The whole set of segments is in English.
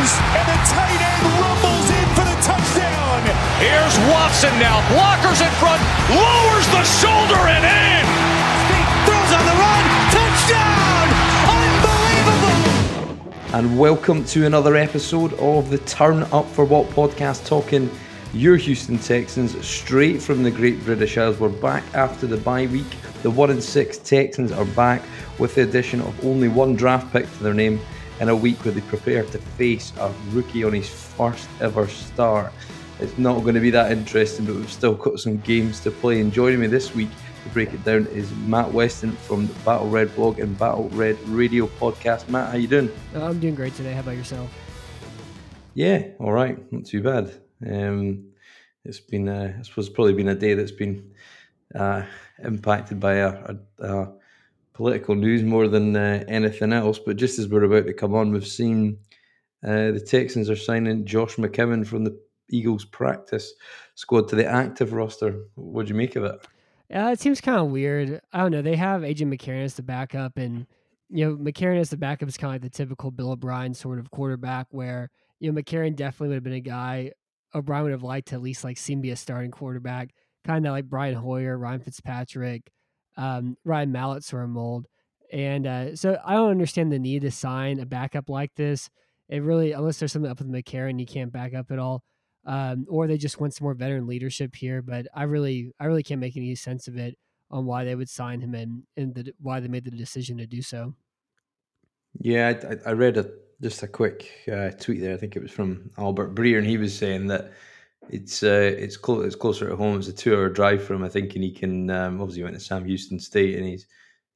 Akins and the tight end rumbles in for the touchdown. Here's Watson now. Blockers in front. Lowers the shoulder and in. Throws on the run. Touchdown. Unbelievable. And welcome to another episode of the Turn Up for What podcast, talking your Houston Texans straight from the Great British Isles. We're back after the bye week. The 1 and 6 Texans are back with the addition of only one draft pick to their name in a week where they prepare to face a rookie on his first ever start. It's not going to be that interesting, but we've still got some games to play. And joining me this week to break it down is Matt Weston from the Battle Red blog and Battle Red Radio podcast. Matt, how you doing? I'm doing great today. How about yourself? Yeah, all right, not too bad. Um, it's been, uh, I suppose, probably been a day that's been uh, impacted by a, a, a, political news more than uh, anything else. But just as we're about to come on, we've seen uh, the Texans are signing Josh McCown from the Eagles practice squad to the active roster. What do you make of it? Yeah, it seems kind of weird. I don't know. They have AJ McCarron as the backup, and you know McCarron as the backup is kind of like the typical Bill O'Brien sort of quarterback, where you know McCarron definitely would have been a guy O'Brien would have liked to at least like see him be a starting quarterback, kind of like Brian Hoyer, Ryan Fitzpatrick, um, Ryan Mallett sort of mold. And uh, so I don't understand the need to sign a backup like this. It really, unless there's something up with McCarron, you can't back up at all, um, or they just want some more veteran leadership here. But I really, I really can't make any sense of it on why they would sign him and and the, why they made the decision to do so. Yeah, I, I read a just a quick uh, tweet there. I think it was from Albert Breer, and he was saying that it's uh, it's close it's closer to home. It's a two hour drive for him, I think, and he can um, obviously went to Sam Houston State, and he's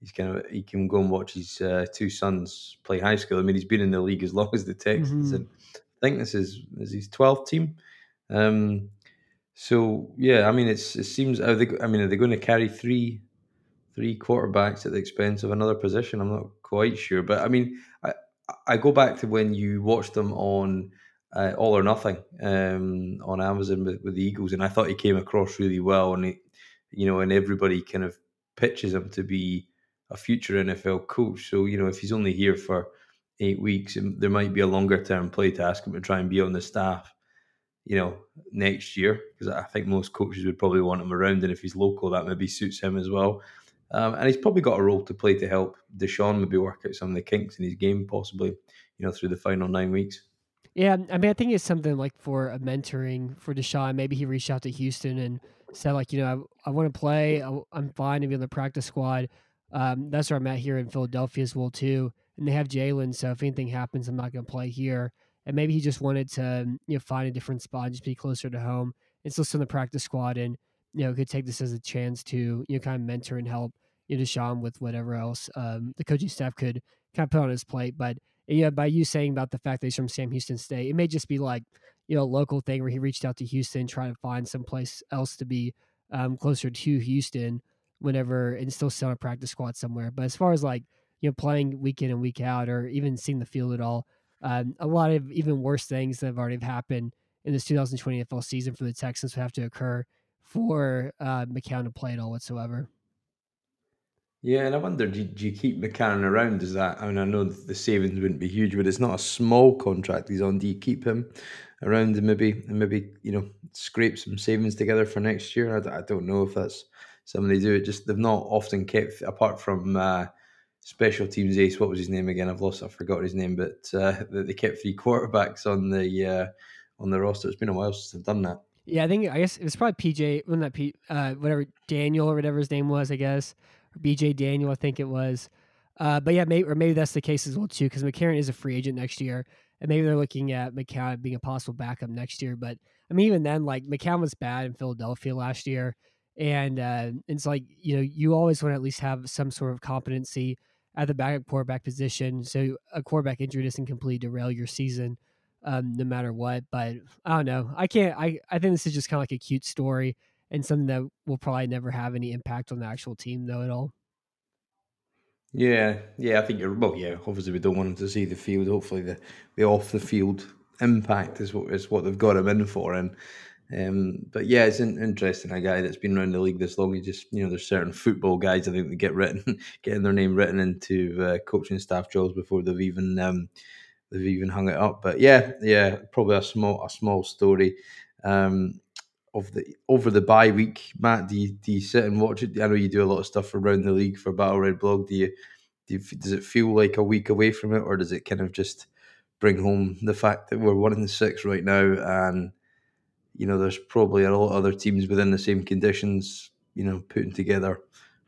he's kind of he can go and watch his uh, two sons play high school. I mean, he's been in the league as long as the Texans, mm-hmm. and I think this is is his twelfth team. Um, so yeah, I mean, it's it seems. Are they, I mean, are they going to carry three three quarterbacks at the expense of another position? I'm not quite sure, but I mean, I, I go back to when you watched them on uh, All or Nothing um, on Amazon with, with, the Eagles, and I thought he came across really well, and he, you know, and everybody kind of pitches him to be a future NFL coach. So you know, if he's only here for eight weeks, there might be a longer term play to ask him to try and be on the staff. You know, next year because I think most coaches would probably want him around, and if he's local, that maybe suits him as well. Um, and he's probably got a role to play to help Deshaun maybe work out some of the kinks in his game, possibly, you know, through the final nine weeks. Yeah, I mean, I think it's something like for a mentoring for Deshaun. Maybe he reached out to Houston and said, like, you know, I, I want to play. I, am fine to be on the practice squad. Um, that's where I'm at here in Philadelphia as well too. And they have Jalen, so if anything happens, I'm not going to play here. And maybe he just wanted to, you know, find a different spot, just be closer to home, and still on the practice squad, and you know, could take this as a chance to, you know, kind of mentor and help you know, Deshaun with whatever else um, the coaching staff could kind of put on his plate. But yeah, by you saying about the fact that he's from Sam Houston State, it may just be like you know a local thing where he reached out to Houston, trying to find someplace else to be um, closer to Houston whenever and still sit on a practice squad somewhere. But as far as like you know playing week in and week out, or even seeing the field at all, um, a lot of even worse things that have already happened in this 2020 NFL season for the Texans would have to occur for uh, McCown to play at all whatsoever. Yeah, and I wonder, do you, do you keep McCarron around? Is that, I mean, I know the savings wouldn't be huge, but it's not a small contract he's on. Do you keep him around and maybe, and maybe you know, scrape some savings together for next year? I, I don't know if that's something they do. It just, they've not often kept, apart from uh, special teams ace, what was his name again? I've lost, I forgot his name, but uh, they kept three quarterbacks on the, uh, on the roster. It's been a while since they've done that. Yeah, I think I guess it was probably PJ, when that P, uh, whatever Daniel or whatever his name was, I guess. BJ Daniel, I think it was. Uh, but yeah, maybe or maybe that's the case as well too, because McCarron is a free agent next year, and maybe they're looking at McCown being a possible backup next year. But I mean, even then, like McCown was bad in Philadelphia last year, and uh, it's like you know you always want to at least have some sort of competency at the backup quarterback position, so a quarterback injury doesn't completely derail your season, um, no matter what. But I don't know. I can't. I I think this is just kind of like a cute story and something that will probably never have any impact on the actual team though at all. Yeah, yeah, I think you're well. Yeah, obviously we don't want him to see the field. Hopefully, the the off the field impact is what is what they've got him in for. And Um, but yeah, it's an interesting. A guy that's been around the league this long. He just you know, there's certain football guys I think that get written, getting their name written into uh, coaching staff jobs before they've even um, they've even hung it up. But yeah, yeah, probably a small a small story. Um, of the over the bye week, Matt, do you, do you sit and watch it? I know you do a lot of stuff around the league for Battle Red Blog. Do you, do you does it feel like a week away from it, or does it kind of just bring home the fact that we're one in six right now, and you know there's probably a lot of other teams within the same conditions, you know, putting together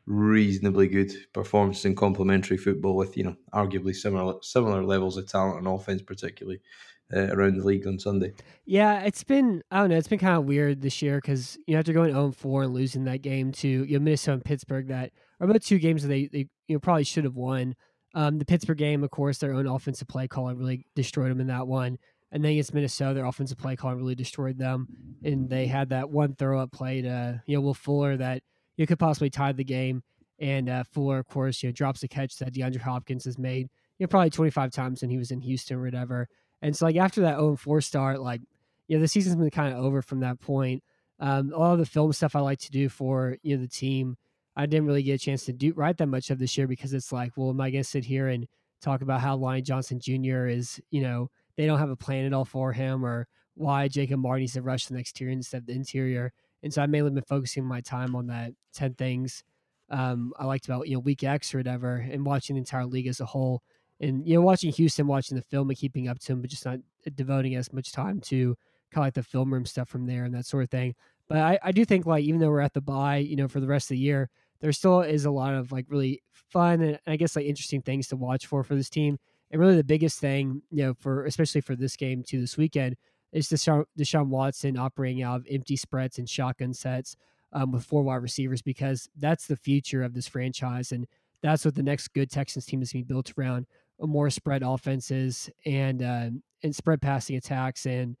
reasonably good performance in complementary football with you know arguably similar similar levels of talent and offense, particularly uh, around the league on Sunday. Yeah, it's been I don't know, it's been kind of weird this year because you know after going 0 4 and losing that game to you know Minnesota and Pittsburgh that are both two games that they, they you know probably should have won. Um, the Pittsburgh game, of course, their own offensive play caller really destroyed them in that one. And then against Minnesota, their offensive play caller really destroyed them. And they had that one throw up play to you know Will Fuller that you could possibly tie the game. And uh, Fuller, of course, you know drops a catch that DeAndre Hopkins has made you know probably 25 times when he was in Houston or whatever. And so like after that 0 4 start, like, you know, the season's been kind of over from that point. Um, a lot of the film stuff I like to do for, you know, the team, I didn't really get a chance to do write that much of this year because it's like, well, am I to sit here and talk about how Lonnie Johnson Jr. is, you know, they don't have a plan at all for him or why Jacob Martin needs to rush the exterior instead of the interior. And so I mainly been focusing my time on that 10 things um, I liked about, you know, week X or whatever and watching the entire league as a whole and you know watching Houston, watching the film and keeping up to him, but just not devoting as much time to kind of like the film room stuff from there and that sort of thing. But I, I do think like even though we're at the bye, you know, for the rest of the year, there still is a lot of like really fun and I guess like interesting things to watch for for this team. And really the biggest thing, you know, for especially for this game to this weekend is Deshaun, Deshaun Watson operating out of empty spreads and shotgun sets um, with four wide receivers because that's the future of this franchise and that's what the next good Texans team is going to be built around more spread offenses and uh, and spread passing attacks and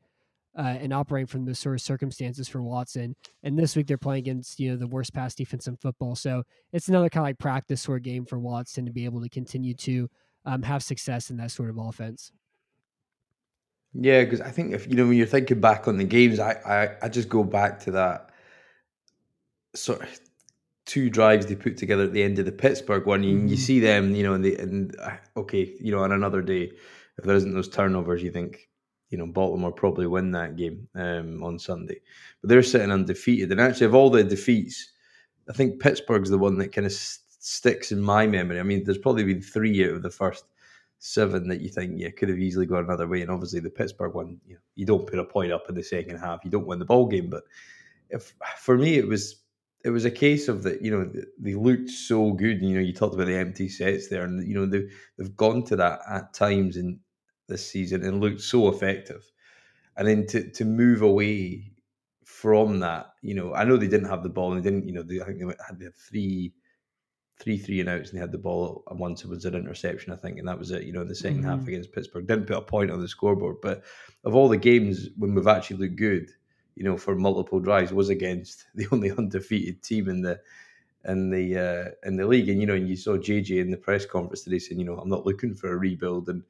uh, and operating from those sort of circumstances for Watson. And this week they're playing against you know the worst pass defense in football, so it's another kind of like practice sort of game for Watson to be able to continue to um, have success in that sort of offense. Yeah, because I think if you know when you're thinking back on the games, I I, I just go back to that sort two drives they put together at the end of the Pittsburgh one. You, mm-hmm. you see them, you know, and, they, and uh, okay, you know, on another day, if there isn't those turnovers, you think, you know, Baltimore probably win that game um, on Sunday. But they're sitting undefeated. And actually, of all the defeats, I think Pittsburgh's the one that kind of sticks in my memory. I mean, there's probably been three out of the first seven that you think, yeah, could have easily gone another way. And obviously, the Pittsburgh one, you know, you don't put a point up in the second half, you don't win the ball game. But if for me, it was it was a case of that, you know, they looked so good. You know, you talked about the empty sets there, and you know they've they've gone to that at times in this season and looked so effective. And then to to move away from that, you know, I know they didn't have the ball and they didn't, you know, they, I think they had, they had three, three, three and outs and they had the ball and once it was an interception, I think, and that was it. You know, in the 2nd mm-hmm. half against Pittsburgh, didn't put a point on the scoreboard, but of all the games when we've actually looked good, you know, for multiple drives was against the only undefeated team in the in the uh, in the league. And you know, and you saw JJ in the press conference today saying, you know, I'm not looking for a rebuild. And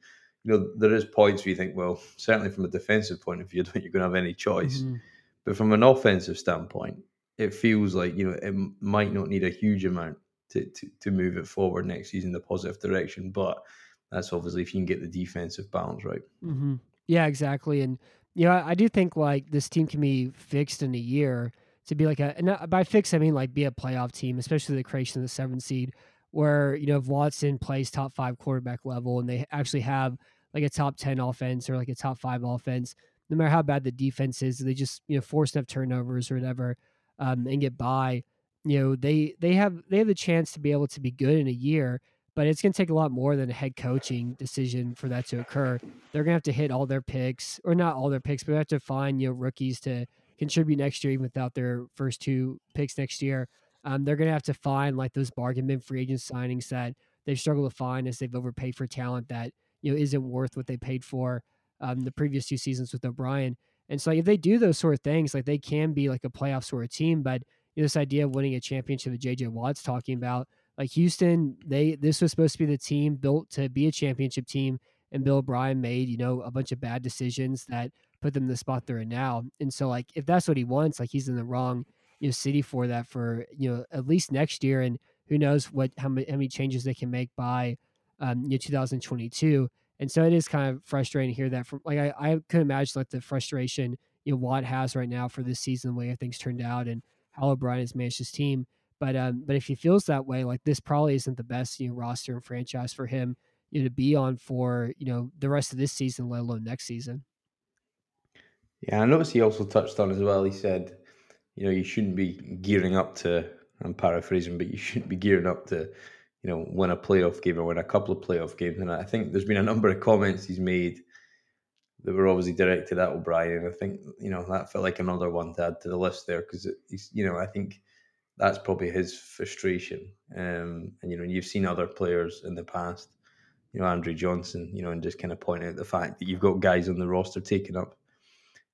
you know, there is points where you think, well, certainly from a defensive point of view, I don't think you're going to have any choice. Mm-hmm. But from an offensive standpoint, it feels like you know it might not need a huge amount to, to, to move it forward next season in the positive direction. But that's obviously if you can get the defensive balance right. Mm-hmm. Yeah, exactly. And you know, I, I do think like this team can be fixed in a year to be like a, and by fix I mean like be a playoff team, especially the creation of the seventh seed, where you know if Watson plays top five quarterback level and they actually have like a top ten offense or like a top five offense, no matter how bad the defense is, they just you know force enough turnovers or whatever um, and get by. You know they they have they have the chance to be able to be good in a year but it's going to take a lot more than a head coaching decision for that to occur. They're going to have to hit all their picks, or not all their picks, but they have to find you know rookies to contribute next year, even without their first two picks next year. Um, they're going to have to find like those bargain bin free agent signings that they've struggled to find as they've overpaid for talent that you know isn't worth what they paid for um, the previous two seasons with O'Brien. And so like, if they do those sort of things, like they can be like a playoff sort of team. But you know, this idea of winning a championship that JJ Watt's talking about, like Houston, they this was supposed to be the team built to be a championship team, and Bill O'Brien made you know a bunch of bad decisions that put them in the spot they're in now. And so like if that's what he wants, like he's in the wrong you know city for that for you know at least next year, and who knows what how many, how many changes they can make by um, you know 2022. And so it is kind of frustrating to hear that from like I, I could imagine like the frustration you know Watt has right now for this season, the way things turned out, and how O'Brien has managed his team. But um, but if he feels that way, like this probably isn't the best you know roster and franchise for him you know, to be on for you know the rest of this season, let alone next season. Yeah, I noticed he also touched on as well. He said, you know, you shouldn't be gearing up to. I'm paraphrasing, but you shouldn't be gearing up to, you know, win a playoff game or win a couple of playoff games. And I think there's been a number of comments he's made that were obviously directed at O'Brien. I think you know that felt like another one to add to the list there because you know, I think that's probably his frustration. Um, and you know, you've seen other players in the past, you know, Andre Johnson, you know, and just kind of point out the fact that you've got guys on the roster taking up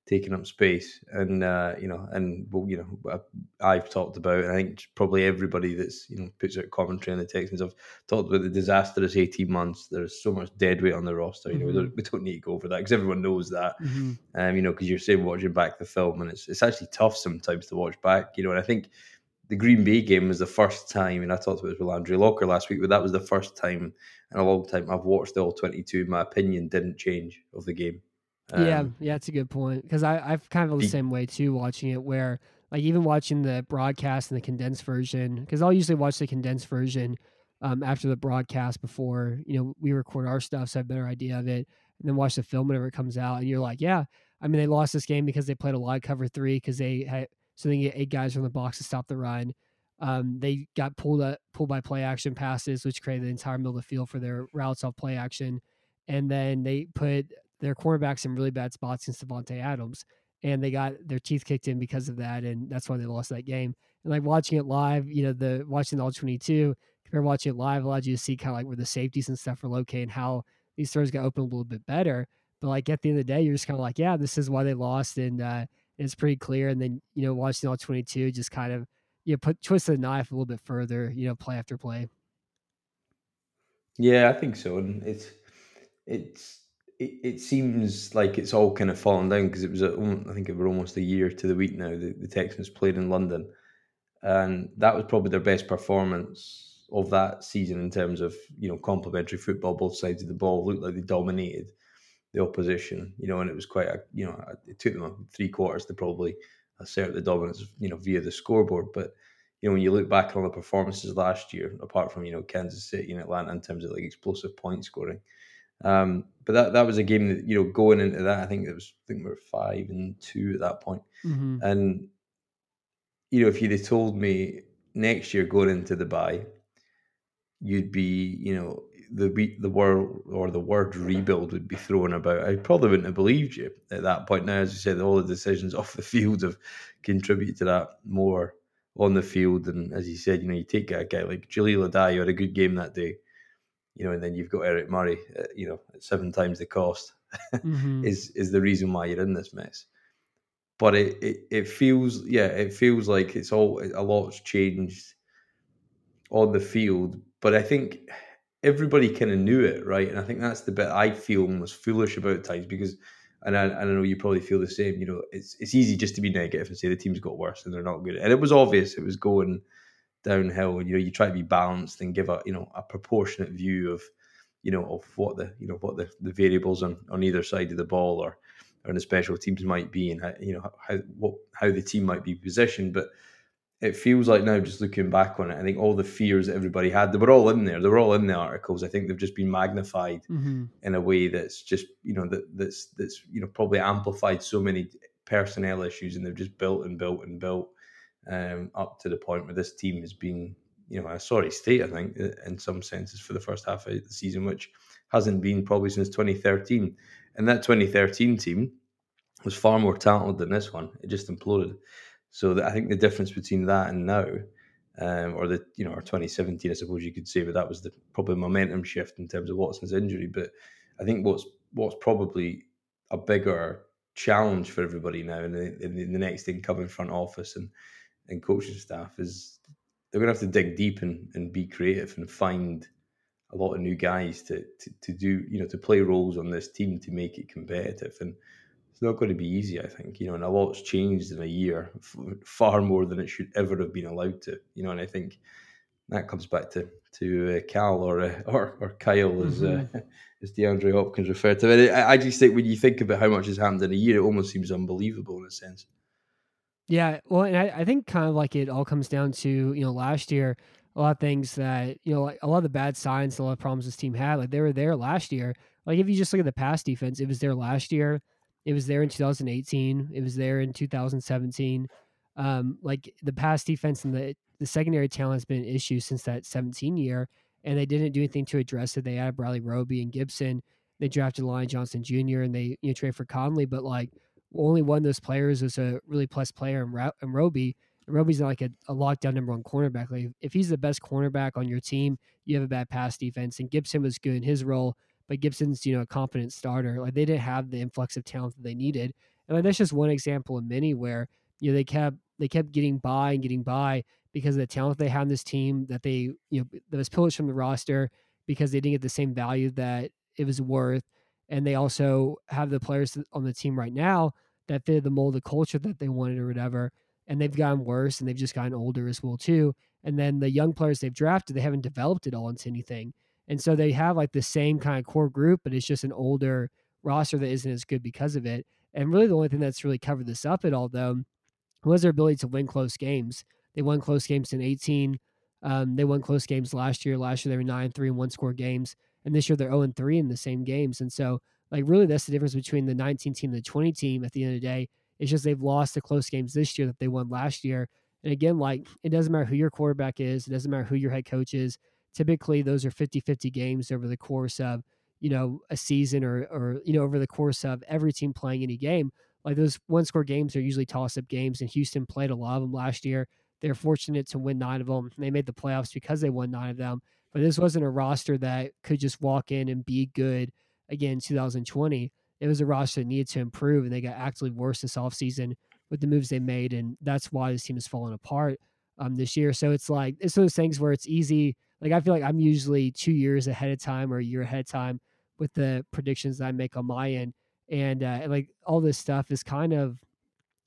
taking up space, and uh, you know, and well, you know, I've talked about, and I think probably everybody that's you know puts out commentary on the Texans have talked about the disastrous eighteen months. There's so much dead weight on the roster. You know, mm-hmm. we, don't, we don't need to go over that because everyone knows that. Mm-hmm. Um, you know, because you're saying watching back the film, and it's it's actually tough sometimes to watch back. You know, and I think the Green Bay game was the first time, and I talked about this with Andrew Locker last week, but that was the first time in a long time I've watched the all 22. My opinion didn't change of the game. Um, yeah, yeah, it's a good point because I I've kind of the same way too watching it. Where like even watching the broadcast and the condensed version, because I'll usually watch the condensed version um, after the broadcast before you know we record our stuff, so I have a better idea of it, and then watch the film whenever it comes out. And you're like, yeah, I mean they lost this game because they played a lot of cover three because they had so they get eight guys from the box to stop the run. Um, they got pulled up, pulled by play action passes, which created the entire middle of the field for their routes off play action. And then they put their cornerbacks in really bad spots against Davante Adams, and they got their teeth kicked in because of that, and that's why they lost that game. And like watching it live, you know, the watching the all twenty two compared watching it live allowed you to see kind of like where the safeties and stuff are located and how these throws got open a little bit better. But like at the end of the day, you're just kind of like, yeah, this is why they lost, and uh, it's pretty clear. And then you know, watching all twenty two, just kind of you know, put twist the knife a little bit further, you know, play after play. Yeah, I think so, and it's it's it, it seems like it's all kind of fallen down because it was, a, um, I think, it were almost a year to the week now. The, the Texans played in London, and that was probably their best performance of that season in terms of you know complementary football. Both sides of the ball looked like they dominated the opposition, you know, and it was quite a you know it took them three quarters to probably assert the dominance, you know, via the scoreboard. But you know, when you look back on the performances last year, apart from you know Kansas City and Atlanta in terms of like explosive point scoring, um, but that that was a game that you know going into that, I think it was I think we were five and two at that point. Mm-hmm. and you know if you'd have told me next year going into the bye, you'd be you know the the word or the word rebuild would be thrown about. I probably wouldn't have believed you at that point. Now, as you said, all the decisions off the field have contributed to that more on the field. And as you said, you know, you take a guy like Jahleel Addae, you had a good game that day you know, and then you've got Eric Murray, uh, you know, at seven times the cost mm-hmm. is is the reason why you're in this mess. But it, it it feels yeah, it feels like it's all a lot's changed on the field. But I think everybody kind of knew it, right? And I think that's the bit I feel almost foolish about times because, and I, I know you probably feel the same. You know, it's it's easy just to be negative and say the team's got worse and they're not good. And it was obvious it was going downhill you know you try to be balanced and give a you know a proportionate view of you know of what the you know what the, the variables on on either side of the ball or or the special teams might be and how, you know how what how the team might be positioned but it feels like now just looking back on it i think all the fears that everybody had they were all in there they were all in the articles i think they've just been magnified mm-hmm. in a way that's just you know that that's that's you know probably amplified so many personnel issues and they've just built and built and built um, up to the point where this team has been, you know, a sorry state, I think, in some senses for the first half of the season, which hasn't been probably since 2013. And that 2013 team was far more talented than this one. It just imploded. So I think the difference between that and now, um, or the you know, or 2017, I suppose you could say, but that was the probably momentum shift in terms of Watson's injury. But I think what's what's probably a bigger challenge for everybody now in the, in the next incoming front office and and coaching staff is they're going to have to dig deep and, and be creative and find a lot of new guys to, to, to do, you know, to play roles on this team to make it competitive. And it's not going to be easy. I think you know, and a lot's changed in a year, far more than it should ever have been allowed to. You know, and I think that comes back to to uh, Cal or uh, or or Kyle as uh, mm-hmm. uh, as DeAndre Hopkins referred to it. I, I just think when you think about how much has happened in a year, it almost seems unbelievable in a sense. Yeah, well, and I, I think kind of like it all comes down to you know last year a lot of things that you know like a lot of the bad signs, a lot of problems this team had, like they were there last year. Like if you just look at the pass defense, it was there last year. It was there in 2018. It was there in 2017. Um, like the pass defense and the the secondary talent has been an issue since that 17 year, and they didn't do anything to address it. They had Bradley Roby and Gibson. They drafted Lonnie Johnson Jr. and they you know trade for Conley, but like only one of those players was a really plus player in, in Roby. And Roby's not like a, a lockdown number one cornerback. Like if he's the best cornerback on your team, you have a bad pass defense. And Gibson was good in his role, but Gibson's you know a confident starter. Like they didn't have the influx of talent that they needed. And like that's just one example of many where you know they kept they kept getting by and getting by because of the talent they had in this team that they you know that was pillaged from the roster because they didn't get the same value that it was worth. And they also have the players on the team right now that fit the mold of culture that they wanted or whatever. And they've gotten worse and they've just gotten older as well too. And then the young players they've drafted, they haven't developed it all into anything. And so they have like the same kind of core group, but it's just an older roster that isn't as good because of it. And really the only thing that's really covered this up at all though was their ability to win close games. They won close games in 18. Um, they won close games last year. Last year they were 9 3 and one score games. And this year they're 0 3 in the same games. And so like really that's the difference between the 19 team and the 20 team at the end of the day. It's just they've lost the close games this year that they won last year. And again, like it doesn't matter who your quarterback is, it doesn't matter who your head coach is. Typically those are 50-50 games over the course of, you know, a season or or you know, over the course of every team playing any game. Like those one score games are usually toss up games and Houston played a lot of them last year. They're fortunate to win nine of them. They made the playoffs because they won nine of them. But this wasn't a roster that could just walk in and be good again 2020 it was a roster that needed to improve and they got actually worse this offseason with the moves they made and that's why this team has fallen apart um, this year so it's like it's those things where it's easy like i feel like i'm usually two years ahead of time or a year ahead of time with the predictions that i make on my end and uh, like all this stuff is kind of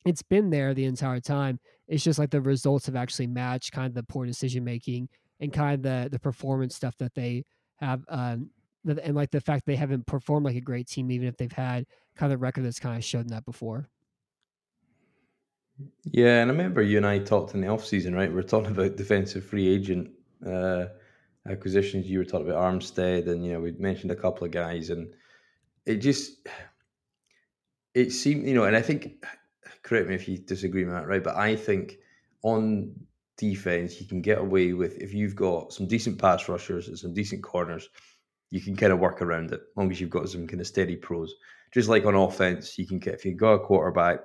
it's been there the entire time it's just like the results have actually matched kind of the poor decision making and kind of the the performance stuff that they have um, and like the fact they haven't performed like a great team, even if they've had kind of a record that's kind of shown that before. Yeah, and I remember you and I talked in the off season, right? We are talking about defensive free agent uh, acquisitions. You were talking about Armstead, and you know we mentioned a couple of guys, and it just it seemed, you know, and I think correct me if you disagree that, right? But I think on defense you can get away with if you've got some decent pass rushers and some decent corners you can kind of work around it as long as you've got some kind of steady pros. Just like on offense, you can get if you've got a quarterback,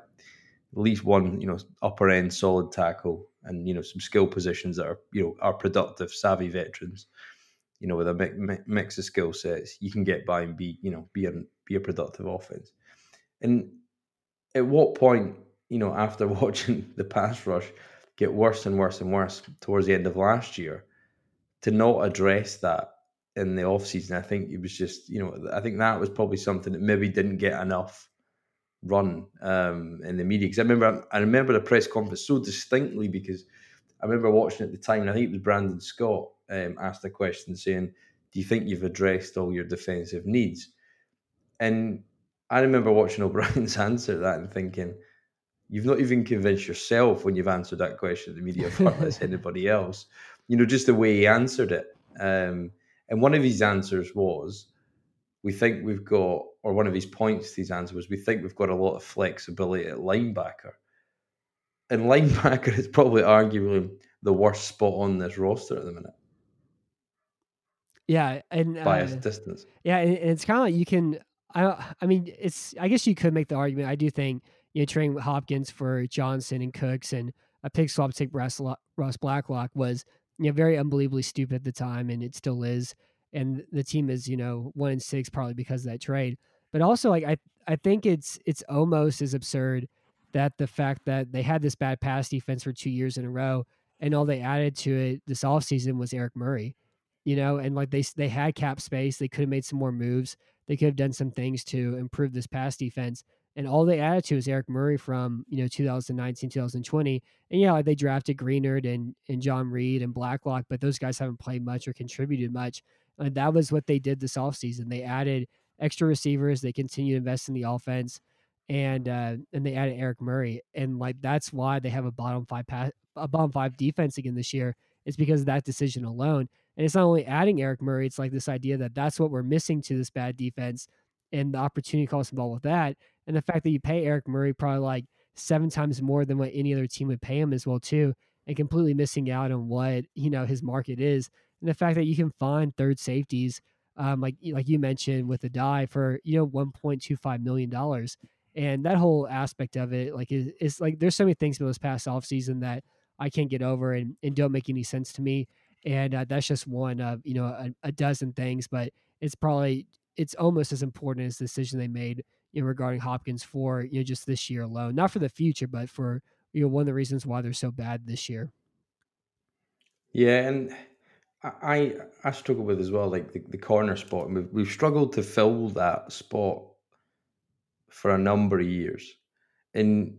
at least one, you know, upper end solid tackle and you know some skill positions that are you know are productive, savvy veterans. You know, with a mix of skill sets, you can get by and be you know be a be a productive offense. And at what point, you know, after watching the pass rush get worse and worse and worse towards the end of last year, to not address that in the off season. I think it was just, you know, I think that was probably something that maybe didn't get enough run um, in the media. Because I remember, I remember the press conference so distinctly because I remember watching at the time, and I think it was Brandon Scott um, asked a question saying, "Do you think you've addressed all your defensive needs?" And I remember watching O'Brien's answer that and thinking, "You've not even convinced yourself when you've answered that question to the media, far less anybody else." You know, just the way he answered it. Um, and one of his answers was, we think we've got, or one of his points to his answer was, we think we've got a lot of flexibility at linebacker. And linebacker is probably arguably the worst spot on this roster at the minute. Yeah, and by uh, a distance. Yeah, and, it's kind of like you can. I I mean, it's. I guess you could make the argument. I do think you know trading Hopkins for Johnson and Cooks and a pick swap to take Ross, Ross Blacklock was you know, very unbelievably stupid at the time, and it still is. And the team is, you know, one in six probably because of that trade. But also, like I, I think it's it's almost as absurd that the fact that they had this bad pass defense for two years in a row, and all they added to it this offseason was Eric Murray. You know, and like they they had cap space, they could have made some more moves. They could have done some things to improve this pass defense. and all they added to is Eric Murray from you know 2019, 2020, and yeah, like they drafted Greenard and and John Reid and Blacklock, but those guys haven't played much or contributed much. And that was what they did this offseason. They added extra receivers. They continue to invest in the offense, and uh, and they added Eric Murray, and like that's why they have a bottom five pass, a bottom five defense again this year. It's because of that decision alone. And it's not only adding Eric Murray; it's like this idea that that's what we're missing to this bad defense, and the opportunity cost involved with that, and the fact that you pay Eric Murray probably like seven times more than what any other team would pay him as well too, and completely missing out on what you know his market is, and the fact that you can find third safeties um, like like you mentioned with the die for you know 1.25 million dollars. And that whole aspect of it like is, is like there's so many things about this past off season that i can't get over and, and don't make any sense to me. And uh, that's just one of you know a, a, dozen things but it's probably it's almost as important as the decision they made you know regarding hopkins for you know just this year alone. Not for the future but for you know one of the reasons why they're so bad this year. Yeah and I I struggle with as well, like the, the corner spot, and we've we've struggled to fill that spot for a number of years, and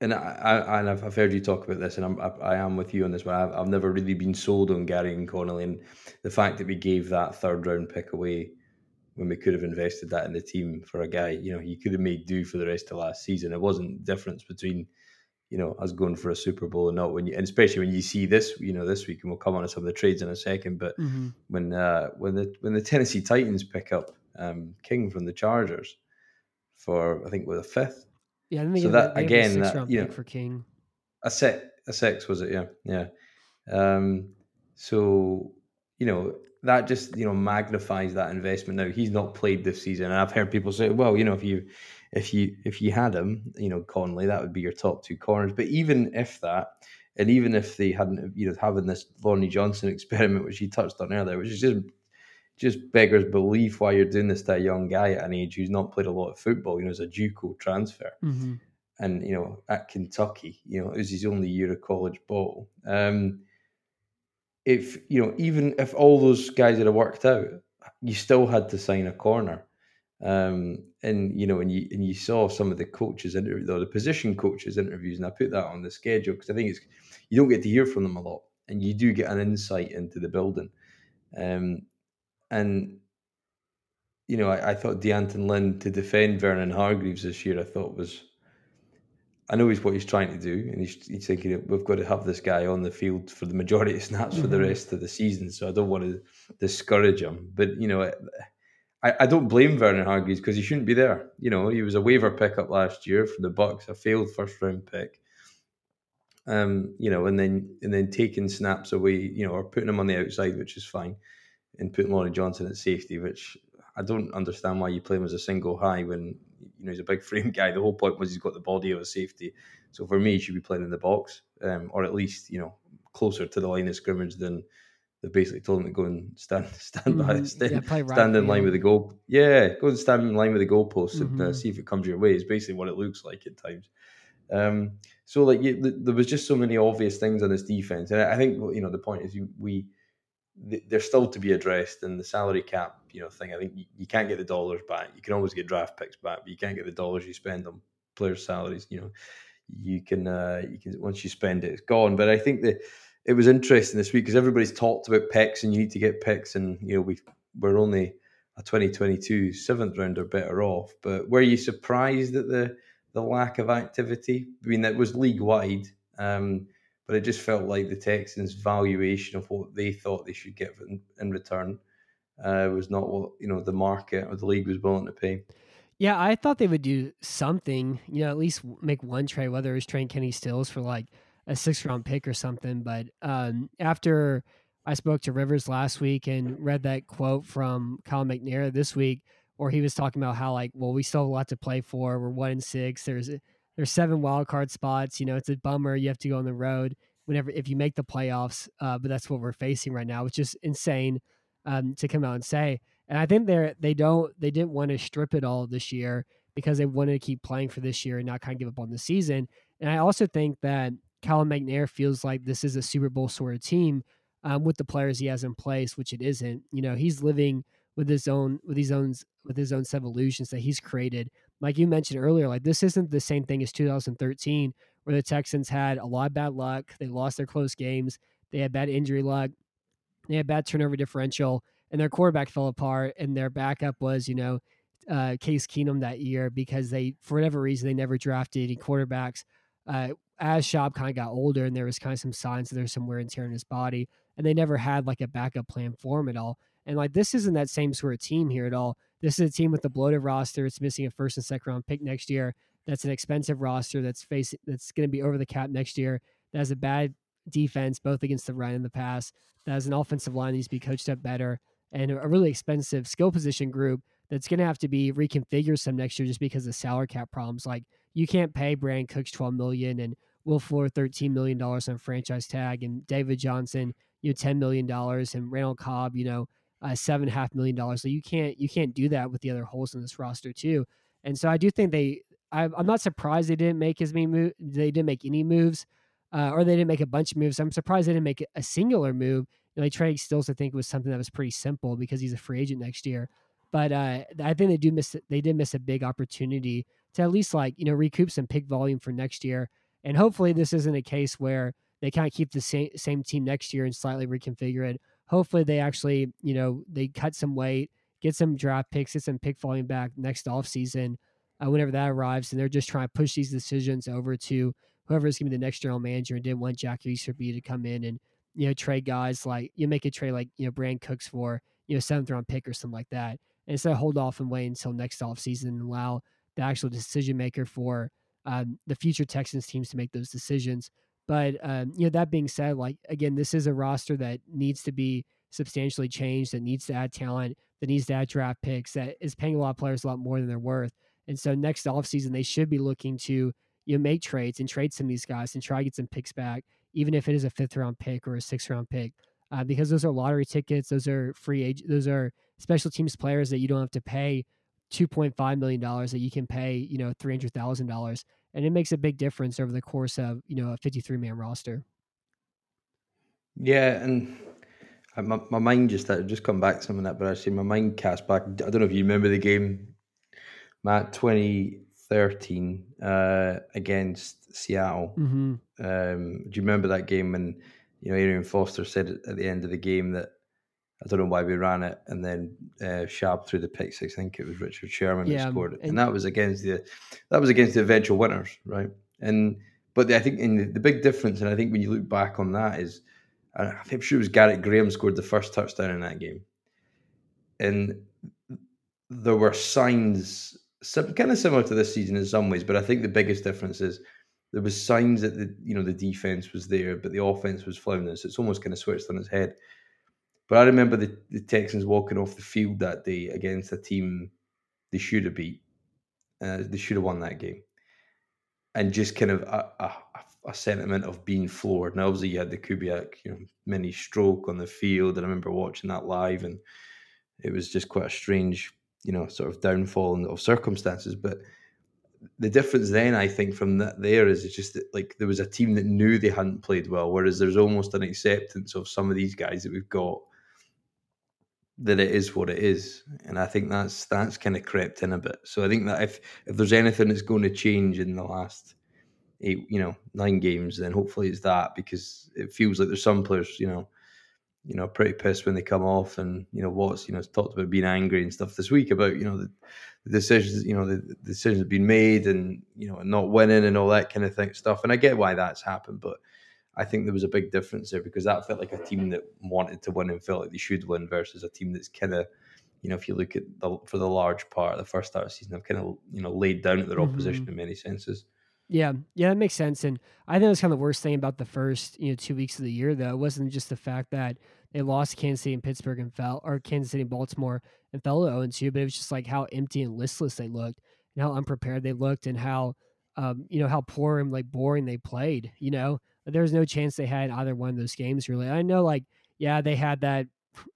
and I, I and I've, I've heard you talk about this, and I'm I, I am with you on this, but I've, I've never really been sold on Gareon Conley, and the fact that we gave that third round pick away when we could have invested that in the team for a guy, you know, he could have made do for the rest of last season. It wasn't difference between you know, us going for a Super Bowl and not when you, and especially when you see this, you know, this week, and we'll come on to some of the trades in a second. But mm-hmm. when uh, when the when the Tennessee Titans pick up um, King from the Chargers for I think with a fifth, yeah, so that again, that, you know, for King, a six, a six was it? Yeah, yeah. Um, so you know that just you know magnifies that investment. Now he's not played this season, and I've heard people say, well, you know, if you if you if you had him, you know, Conley, that would be your top two corners. But even if that, and even if they hadn't, you know, having this Lonnie Johnson experiment, which he touched on earlier, which is just just beggars belief why you're doing this to a young guy at an age who's not played a lot of football. You know, as a JUCO transfer, mm-hmm. and you know, at Kentucky, you know, it was his only year of college ball. Um, if you know, even if all those guys had worked out, you still had to sign a corner. Um, and you know, and you and you saw some of the coaches interview, the position coaches interviews, and I put that on the schedule because I think it's you don't get to hear from them a lot, and you do get an insight into the building. Um, and you know, I, I thought D'Anton Lynn to defend Vernon Hargreaves this year, I thought was. I know he's what he's trying to do, and he's, he's thinking we've got to have this guy on the field for the majority of snaps mm-hmm. for the mm-hmm. rest of the season. So I don't want to discourage him, but you know, I, I don't blame Vernon Hargreaves because he shouldn't be there. You know, he was a waiver pickup last year for the Bucs, a failed first round pick. Um, you know, and then and then taking snaps away, you know, or putting him on the outside, which is fine, and putting Lonnie Johnson at safety, which I don't understand why you play him as a single high when you know he's a big frame guy. The whole point was he's got the body of a safety. So for me, he should be playing in the box, um, or at least you know closer to the line of scrimmage than they basically told him to go and stand stand by mm-hmm. stand, yeah, right stand in line with the goal. Yeah, go and stand in line with the goalposts mm-hmm. and uh, mm-hmm. see if it comes your way. Is basically what it looks like at times. Um, so like you, there was just so many obvious things on this defense, and I think you know the point is you, we they're still to be addressed and the salary cap you know thing. I think you, you can't get the dollars back. You can always get draft picks back, but you can't get the dollars you spend on players' salaries. You know, you can uh, you can once you spend it, it's gone. But I think that it was interesting this week because everybody's talked about picks and you need to get picks, and you know we we're only a 2022 seventh rounder better off. But were you surprised at the the lack of activity? I mean, that was league wide, um, but it just felt like the Texans' valuation of what they thought they should get in, in return uh, was not what you know the market or the league was willing to pay. Yeah, I thought they would do something, you know, at least make one trade, whether it was trading Kenny Stills for like a six round pick or something. But um, after I spoke to Rivers last week and read that quote from Kyle McNair this week, where he was talking about how like, well, we still have a lot to play for. We're one in six. There's there's seven wild card spots. You know, it's a bummer. You have to go on the road whenever if you make the playoffs. Uh, but that's what we're facing right now, which is insane um, to come out and say. And I think they're they don't they didn't want to strip it all this year because they wanted to keep playing for this year and not kind of give up on the season. And I also think that Cal McNair feels like this is a Super Bowl sort of team um, with the players he has in place, which it isn't. You know, he's living with his own with his own with his own set of illusions that he's created. like you mentioned earlier, like this isn't the same thing as 2013 where the Texans had a lot of bad luck. They lost their close games. They had bad injury luck. They had bad turnover differential, and their quarterback fell apart. And their backup was, you know, uh, Case Keenum that year because they, for whatever reason, they never drafted any quarterbacks. Uh, as Schaub kind of got older, and there was kind of some signs that there's some wear and tear in his body, and they never had like a backup plan for him at all. And like this isn't that same sort of team here at all. This is a team with a bloated roster. It's missing a first and second round pick next year. That's an expensive roster. That's facing that's going to be over the cap next year. That has a bad defense, both against the run and the pass. That has an offensive line that needs to be coached up better, and a really expensive skill position group that's going to have to be reconfigured some next year just because of salary cap problems. Like you can't pay Brandin Cooks twelve million and Will Fuller thirteen million dollars on franchise tag and David Johnson you know ten million dollars and Randall Cobb you know uh, seven and a half million dollars. So you can't you can't do that with the other holes in this roster too. And so I do think they. I, I'm not surprised they didn't make as many moves. They didn't make any moves, uh, or they didn't make a bunch of moves. I'm surprised they didn't make a singular move. You know, like Trey Stills, I think was something that was pretty simple because he's a free agent next year. But uh, I think they do miss. They did miss a big opportunity to at least like you know recoup some pick volume for next year. And hopefully this isn't a case where they kind of keep the same same team next year and slightly reconfigure it hopefully they actually, you know, they cut some weight, get some draft picks, get some pick volume back next offseason uh, whenever that arrives. And they're just trying to push these decisions over to whoever is going to be the next general manager and didn't want Jack Easterby to come in and, you know, trade guys like, you make a trade like, you know, Brandin Cooks for, you know, seventh round pick or something like that. And instead hold off and wait until next offseason and allow the actual decision maker for um, the future Texans teams to make those decisions. But um, you know, that being said, like again, this is a roster that needs to be substantially changed, that needs to add talent, that needs to add draft picks, that is paying a lot of players a lot more than they're worth. And so next offseason, they should be looking to you know make trades and trade some of these guys and try to get some picks back, even if it is a fifth round pick or a sixth round pick, uh, because those are lottery tickets, those are free agent, those are special teams players that you don't have to pay two point five million dollars that you can pay you know three hundred thousand dollars and it makes a big difference over the course of you know a 53 man roster yeah and my, my mind just I just come back to some of that but actually my mind cast back i don't know if you remember the game matt 2013 uh, against seattle mm-hmm. um, do you remember that game when you know Arian Foster said at the end of the game that I don't know why we ran it, and then uh, Schaub threw the pick six. I think it was Richard Sherman yeah, that scored it, and, and, that was against the that was against the eventual winners, right? And but I think in the, the big difference, and I think when you look back on that, is I'm sure it was Garrett Graham scored the first touchdown in that game, and there were signs, some, kind of similar to this season in some ways, but I think the biggest difference is there was signs that the you know the defense was there, but the offense was floundering. So it's almost kind of switched on its head. But I remember the, the Texans walking off the field that day against a team they should have beat. Uh, they should have won that game. And just kind of a, a, a, sentiment of being floored. Now, obviously, you had the Kubiak you know, mini stroke on the field. And I remember watching that live, and it was just quite a strange, you know, sort of downfall of circumstances. But the difference then, I think, from that there is it's just that like there was a team that knew they hadn't played well, whereas there's almost an acceptance of some of these guys that we've got that it is what it is, and I think that's that's kind of crept in a bit. So I think that if if there's anything that's going to change in the last eight, you know, nine games, then hopefully it's that because it feels like there's some players, you know, you know, pretty pissed when they come off, and you know, what's you know, talked about being angry and stuff this week about you know the, the decisions, you know, the, the decisions have been made, and you know, and not winning and all that kind of thing stuff. And I get why that's happened, but I think there was a big difference there because that felt like a team that wanted to win and felt like they should win versus a team that's kind of, you know, if you look at the for the large part of the first start of the season, have kind of you know laid down at their mm-hmm. opposition in many senses. Yeah, yeah, that makes sense. And I think that's kind of the worst thing about the first, you know, two weeks of the year, though. It wasn't just the fact that they lost Kansas City and Pittsburgh and fell, or Kansas City and Baltimore and fell to 0 2, but it was just like how empty and listless they looked and how unprepared they looked and how, um, you know, how poor and like boring they played, you know? There's no chance they had either one of those games really. I know, like, yeah, they had that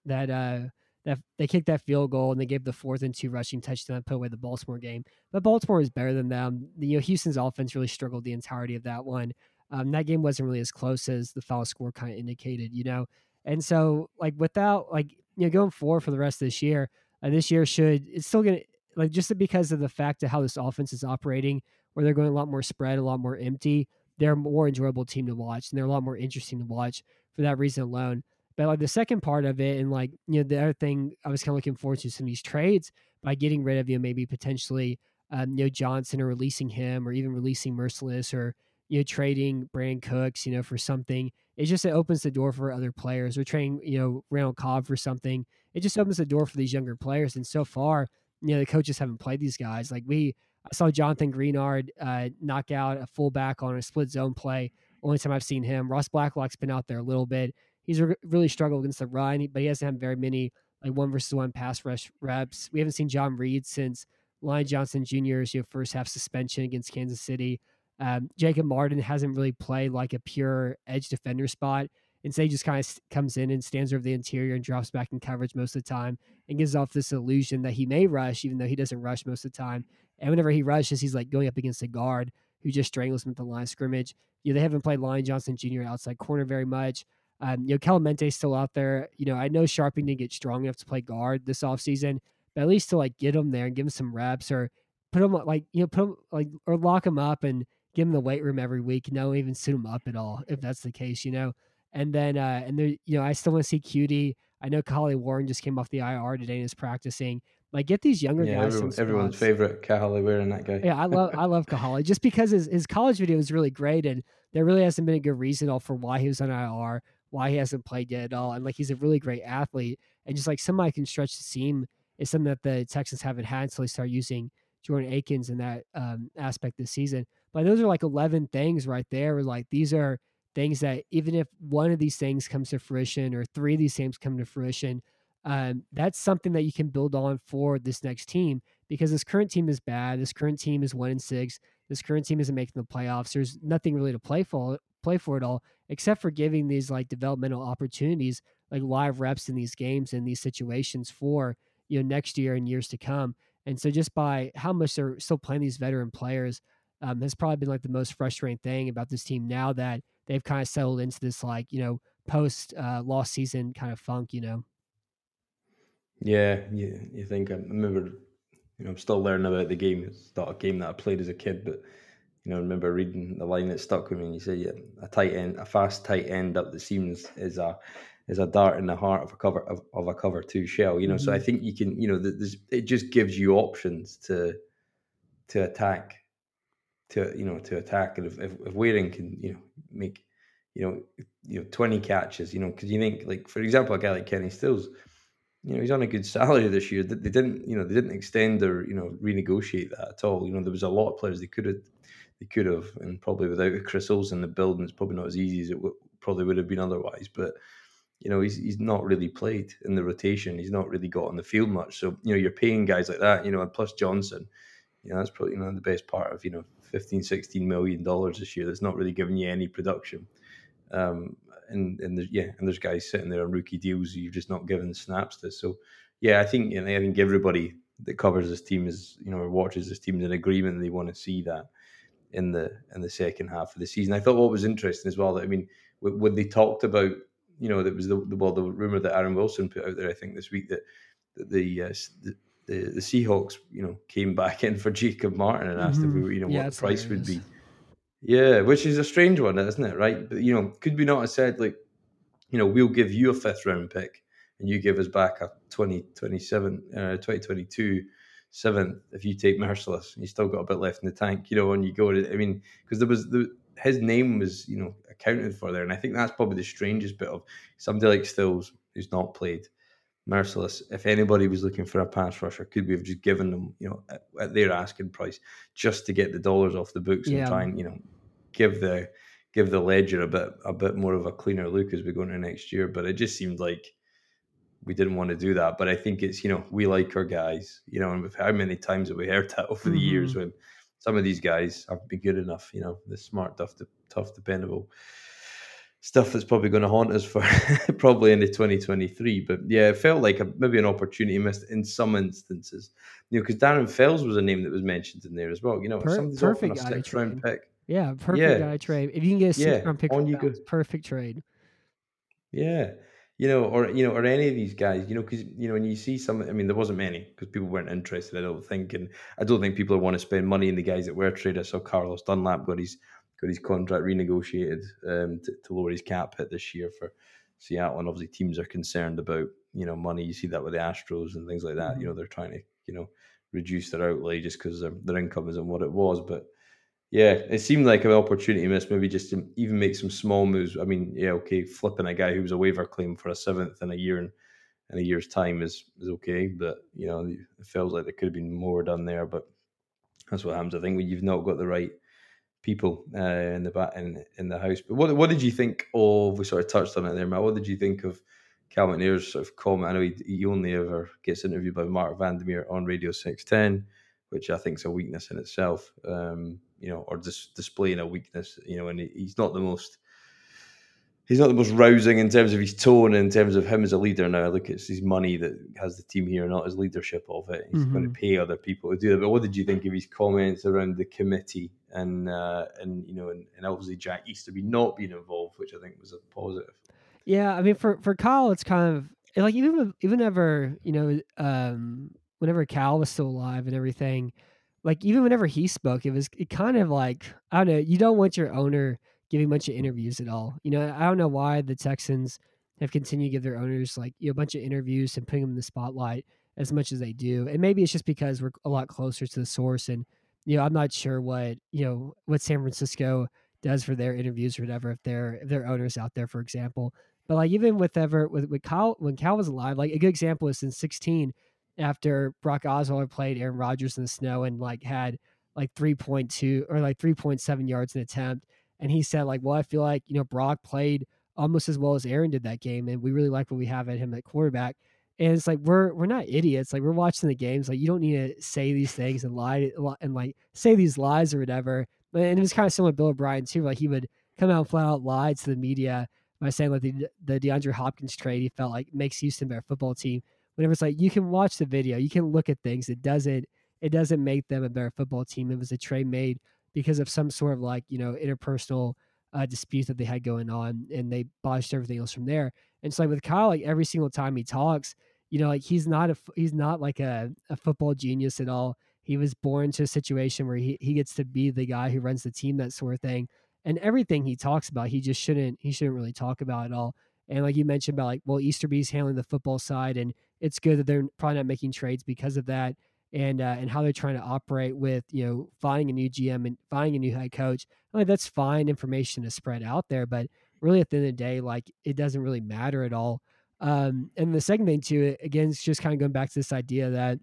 that uh that they kicked that field goal and they gave the fourth and two rushing touchdown put away the Baltimore game. But Baltimore is better than them. You know, Houston's offense really struggled the entirety of that one. Um, that game wasn't really as close as the foul score kind of indicated, you know. And so, like, without like you know going forward for the rest of this year, uh, this year should it's still gonna like just because of the fact of how this offense is operating, where they're going a lot more spread, a lot more empty. They're a more enjoyable team to watch, and they're a lot more interesting to watch for that reason alone. But like the second part of it, and like you know the other thing I was kind of looking forward to some of these trades by getting rid of you know maybe potentially um, you know Johnson or releasing him or even releasing Mercilus or you know trading Brandin Cooks you know for something. It just it opens the door for other players. Or trading you know Randall Cobb for something. It just opens the door for these younger players. And so far, you know the coaches haven't played these guys. Like we, I saw Jonathan Greenard uh, knock out a fullback on a split zone play. Only time I've seen him. Ross Blacklock's been out there a little bit he's re- really struggled against the run, but he hasn't had very many like one versus one pass rush reps. We haven't seen John Reid since Lonnie Johnson Jr.'s you know, first half suspension against Kansas City. Um, Jacob Martin hasn't really played like a pure edge defender spot. Instead, he just kind of comes in and stands over the interior and drops back in coverage most of the time and gives off this illusion that he may rush, even though he doesn't rush most of the time. And whenever he rushes, he's like going up against a guard who just strangles him at the line of scrimmage. You know, they haven't played Lonnie Johnson Jr. outside corner very much. Um, you know, Kelemete still out there. You know, I know Scharping didn't get strong enough to play guard this offseason, but at least to like get him there and give him some reps or put him like, you know, put him like, or lock him up and give him the weight room every week. No, even suit him up at all if that's the case, you know. And then, uh, and there, you know, I still want to see Cutie. I know Kahale Warring just came off the IR today and is practicing. Like, get these younger yeah, guys. Everyone, everyone's favorite Kahale Warring that guy. Yeah, I love I love Kahale just because his, his college video is really great, and there really hasn't been a good reason for why he was on IR why he hasn't played yet at all. And like he's a really great athlete, and just like somebody can stretch the seam is something that the Texans haven't had until they start using Jordan Akins in that um, aspect this season. But those are like eleven things right there. Like these are things that even if one of these things comes to fruition or three of these things come to fruition, um, that's something that you can build on for this next team because this current team is bad. This current team is one in six. This current team isn't making the playoffs. There's nothing really to play for play for it all, except for giving these like developmental opportunities, like live reps in these games and these situations for you know next year and years to come. And so just by how much they're still playing these veteran players um, has probably been like the most frustrating thing about this team now that they've kind of settled into this like you know post uh, lost season kind of funk, you know. Yeah, you you think I remember, you know, I'm still learning about the game. It's not a game that I played as a kid, but you know, I remember reading the line that stuck with me. And you say, "Yeah, a tight end, a fast tight end up the seams is a is a dart in the heart of a cover of, of a cover two shell." You know, mm-hmm. so I mm-hmm. think you can, you know, it just gives you options to to attack, to you know, to attack. And if if, if Warring can, you know, make you know, you know, twenty catches, you know, because you think like, for example, a guy like Kenny Stills you know, he's on a good salary this year. They didn't, you know, they didn't extend or you know renegotiate that at all. You know, there was a lot of players they could have they could have, and probably without Chris Olsen in the building, it's probably not as easy as it w- probably would have been otherwise. But you know, he's he's not really played in the rotation. He's not really got on the field much. So you know, you're paying guys like that. You know, and plus Johnson, you know, that's probably you know the best part of you know 15, 16 million dollars this year. That's not really giving you any production. Um, and and there's, yeah, and there's guys sitting there on rookie deals you've just not given snaps to. So yeah, I think you know, I think everybody that covers this team is you know or watches this team is in agreement. They want to see that in the in the second half of the season. I thought what was interesting as well that I mean when they talked about you know there was the, the well the rumor that Aaron Wilson put out there I think this week that, that the, uh, the the the Seahawks you know came back in for Jacob Martin and asked mm-hmm. if we were, you know yeah, what the price would be. Yeah, which is a strange one, isn't it? Right, but you know, could we not have said like, you know, we'll give you a fifth round pick and you give us back a 2027, uh, 2022 seventh if you take Mercilus. You still got a bit left in the tank, you know, and you go to, I mean, because there was the his name was, you know, accounted for there. And I think that's probably the strangest bit of somebody like Stills who's not played. Mercilus, if anybody was looking for a pass rusher, could we have just given them, you know, at, at their asking price just to get the dollars off the books yeah. and try and, you know, give the give the ledger a bit a bit more of a cleaner look as we go into next year. But it just seemed like we didn't want to do that. But I think it's you know we like our guys, you know, and how many times have we heard that over the mm-hmm. years when some of these guys have been good enough, you know, the smart, tough, tough, dependable stuff that's probably going to haunt us for probably into 2023. But yeah, it felt like a, maybe an opportunity missed in some instances, you know, because Darren Fells was a name that was mentioned in there as well. You know, per- perfect a six round pick. Yeah, perfect yeah. guy trade. If you can get a six yeah, round pick, on you go. perfect trade. Yeah, you know, or you know, or any of these guys, you know, because you know, when you see some, I mean, there wasn't many because people weren't interested. I don't think, and I don't think people want to spend money in the guys that were traded. So Carlos Dunlap got his got his contract renegotiated um, to, to lower his cap hit this year for Seattle, and obviously teams are concerned about you know money. You see that with the Astros and things like that. Mm-hmm. You know, they're trying to you know reduce their outlay just because their, their income isn't what it was, but yeah, it seemed like an opportunity miss, maybe just to even make some small moves. I mean, yeah, okay, flipping a guy who was a waiver claim for a seventh in a year and in a year's time is is okay, but you know, it feels like there could have been more done there. But that's what happens, I think, when you've not got the right people uh, in the back in, in the house. But what what did you think of? We sort of touched on it there, Matt. What did you think of Cal McNair's sort of comment? I know he, he only ever gets interviewed by Marc Vandermeer on Radio Six Ten, which I think is a weakness in itself. Um, you know, or just displaying a weakness, you know, and he's not the most he's not the most rousing in terms of his tone, in terms of him as a leader. Now, look, it's his money that has the team here, not his leadership of it. He's mm-hmm. going to pay other people to do it. But what did you think of his comments around the committee and uh, and you know, and, and obviously Jack Easterby not being involved, which I think was a positive. Yeah, I mean, for for Kyle, it's kind of like even even ever you know, um, whenever Cal was still alive and everything like even whenever he spoke, it was it kind of like I don't know. You don't want your owner giving a bunch of interviews at all. You know, I don't know why the Texans have continued to give their owners like you know, a bunch of interviews and putting them in the spotlight as much as they do. And maybe it's just because we're a lot closer to the source. And you know, I'm not sure what you know what San Francisco does for their interviews or whatever if their if their owners out there, for example. But like even with ever with, with Kyle when Cal was alive, like a good example is in 16 after Brock Osweiler played Aaron Rodgers in the snow and like had like 3.2 or like 3.7 yards an attempt. And he said, like, well, I feel like, you know, Brock played almost as well as Aaron did that game. And we really like what we have at him at quarterback. And it's like we're we're not idiots. Like we're watching the games. Like you don't need to say these things and lie and like say these lies or whatever. And it was kind of similar to Bill O'Brien too. Like he would come out and flat out lie to the media by saying like the the DeAndre Hopkins trade he felt like makes Houston better football team whenever it's like you can watch the video, you can look at things. It doesn't it doesn't make them a better football team. It was a trade made because of some sort of like you know interpersonal uh, dispute that they had going on, and they botched everything else from there. And so like with Kyle, like every single time he talks, you know, like he's not a he's not like a, a football genius at all. He was born to a situation where he, he gets to be the guy who runs the team, that sort of thing. And everything he talks about, he just shouldn't he shouldn't really talk about at all. And like you mentioned about like, well, Easterby's handling the football side, and it's good that they're probably not making trades because of that, and uh, and how they're trying to operate with you know finding a new GM and finding a new head coach. Mean, that's fine information to spread out there, but really at the end of the day, like it doesn't really matter at all. Um, and the second thing too, again, it's just kind of going back to this idea that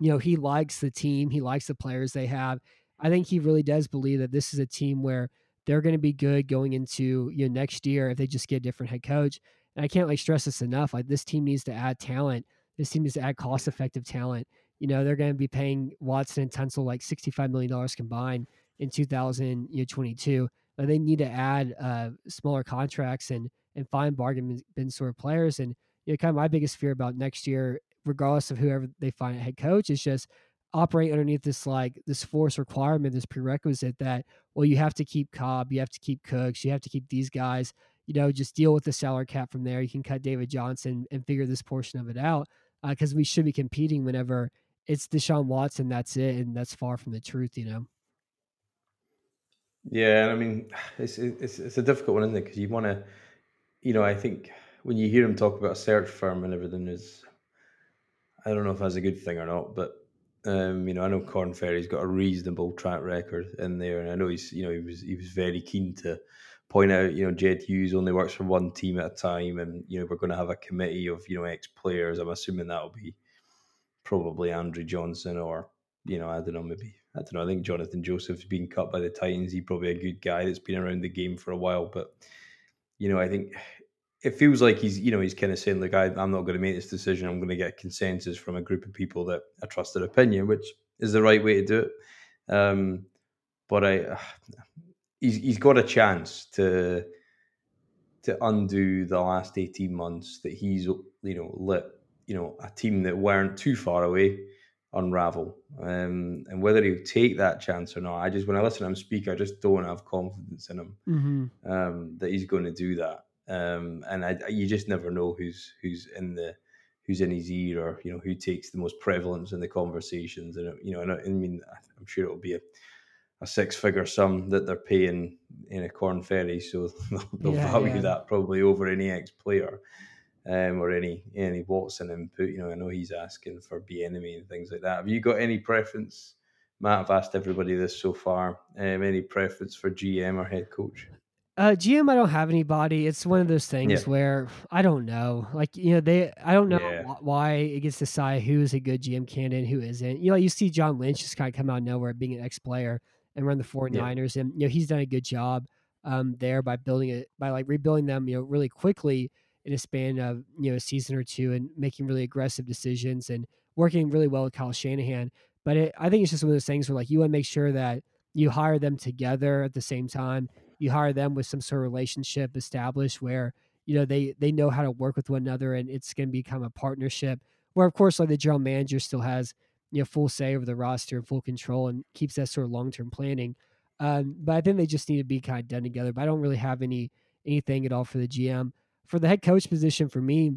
you know he likes the team, he likes the players they have. I think he really does believe that this is a team where they're going to be good going into you know next year if they just get a different head coach. And I can't like stress this enough. Like this team needs to add talent. This team needs to add cost effective talent. You know, they're going to be paying Watson and Tunsil like $65 million combined in 2022. And they need to add uh, smaller contracts and and find bargain bin sort of players. And you know, kind of my biggest fear about next year, regardless of whoever they find a head coach, is just operate underneath this like this force requirement, this prerequisite that well, you have to keep Cobb, you have to keep Cooks, you have to keep these guys you know, just deal with the salary cap from there. You can cut David Johnson and figure this portion of it out because uh, we should be competing whenever it's Deshaun Watson. That's it, and that's far from the truth, you know. Yeah, I mean, it's it's it's a difficult one, isn't it? Because you want to, you know, I think when you hear him talk about a search firm and everything is, I don't know if that's a good thing or not, but um, you know, I know Korn Ferry's got a reasonable track record in there, and I know he's, you know, he was he was very keen to point out, you know, Jed Hughes only works for one team at a time, and you know we're going to have a committee of you know ex players. I'm assuming that'll be probably Andre Johnson or you know I don't know maybe I don't know. I think Johnathan Joseph's been cut by the Titans. He's probably a good guy that's been around the game for a while, but you know I think it feels like he's you know he's kind of saying like I, I'm not going to make this decision. I'm going to get consensus from a group of people that I trust their opinion, which is the right way to do it. Um, but I he's he's got a chance to to undo the last 18 months that he's you know let you know a team that weren't too far away unravel um, and whether he'll take that chance or not i just when i listen to him speak i just don't have confidence in him mm-hmm. um, that he's going to do that um, and I, you just never know who's who's in the who's in his ear or you know who takes the most prevalence in the conversations. And you know, and I, I mean, I'm sure it'll be a, a six figure sum that they're paying in a Korn Ferry, so they'll, they'll yeah, value yeah. that probably over any ex player. Um, or any any Watson input, you know, I know he's asking for Bieniemy and things like that. Have you got any preference Matt, I've asked everybody this so far. Um, any preference for GM or head coach? Uh, GM, I don't have anybody. It's one of those things yeah. where I don't know. Like you know, they I don't know yeah. why it gets to decided who is a good GM candidate and who isn't. You know, you see John Lynch just kind of come out of nowhere being an ex player and run the 49ers, yeah. and you know he's done a good job um, there by building it by like rebuilding them. You know, really quickly in a span of you know a season or two and making really aggressive decisions and working really well with Kyle Shanahan. But it, I think it's just one of those things where like you want to make sure that you hire them together at the same time. You hire them with some sort of relationship established where you know they they know how to work with one another and it's going to become a partnership. Where of course like the general manager still has you know full say over the roster and full control and keeps that sort of long term planning. Um, but I think they just need to be kind of done together. But I don't really have any anything at all for the GM. For the head coach position, for me,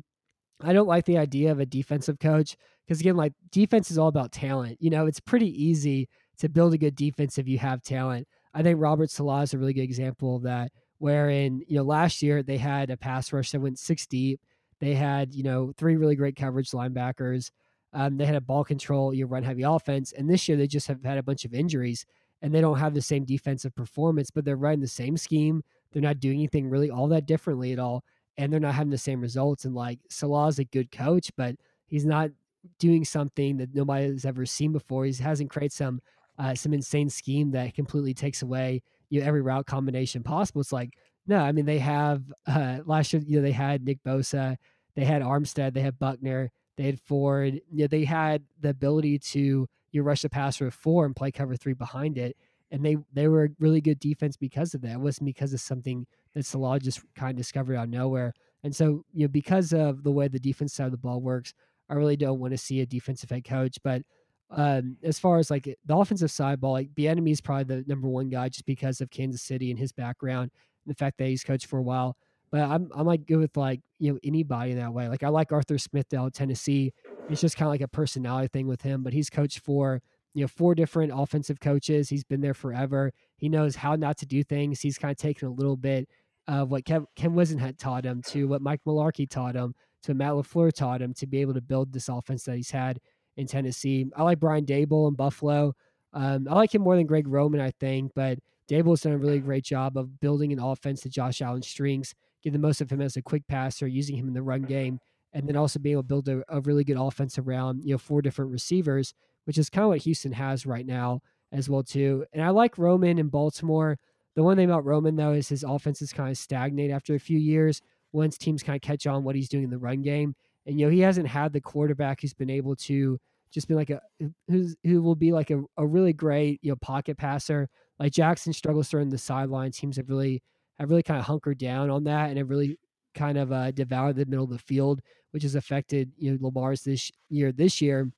I don't like the idea of a defensive coach because again, like defense is all about talent. You know, it's pretty easy to build a good defense if you have talent. I think Robert Saleh is a really good example of that. Wherein, you know, last year they had a pass rush that went six deep. They had, you know, three really great coverage linebackers. Um, they had a ball control, you run heavy offense. And this year they just have had a bunch of injuries and they don't have the same defensive performance, but they're running the same scheme. They're not doing anything really all that differently at all. And they're not having the same results. And like Saleh's a good coach, but he's not doing something that nobody has ever seen before. He hasn't created some uh, some insane scheme that completely takes away you know every route combination possible. It's like no, I mean they have uh, last year. You know they had Nick Bosa, they had Armstead, they had Buckner, they had Ford. You know they had the ability to you rush the passer with four and play cover three behind it, and they they were a really good defense because of that. It wasn't because of something that Saleh just kind of discovered out of nowhere. And so you know because of the way the defense side of the ball works, I really don't want to see a defensive head coach. But um, as far as like the offensive side ball, like Bieniemy is probably the number one guy just because of Kansas City and his background and the fact that he's coached for a while. But I'm I'm like good with like you know anybody in that way. Like I like Arthur Smith down Tennessee. It's just kind of like a personality thing with him. But he's coached for you know four different offensive coaches. He's been there forever. He knows how not to do things. He's kind of taken a little bit of what Kev, Ken Whisenhunt taught him to what Mike Mularkey taught him to Matt LaFleur taught him to be able to build this offense that he's had in Tennessee. I like Brian Daboll in Buffalo. Um, I like him more than Greg Roman, I think, but Daboll's done a really great job of building an offense to Josh Allen's strengths, get the most of him as a quick passer, using him in the run game, and then also being able to build a, a really good offense around you know four different receivers, which is kind of what Houston has right now as well too. And I like Roman in Baltimore. The one thing about Roman though is his offense is kind of stagnate after a few years once teams kind of catch on what he's doing in the run game. And you know, he hasn't had the quarterback who's been able to just be like a who's who will be like a, a really great, you know, pocket passer. Like Jackson struggles throwing the sideline. Teams have really have really kind of hunkered down on that and have really kind of uh, devoured the middle of the field, which has affected you know Lamar's this year this year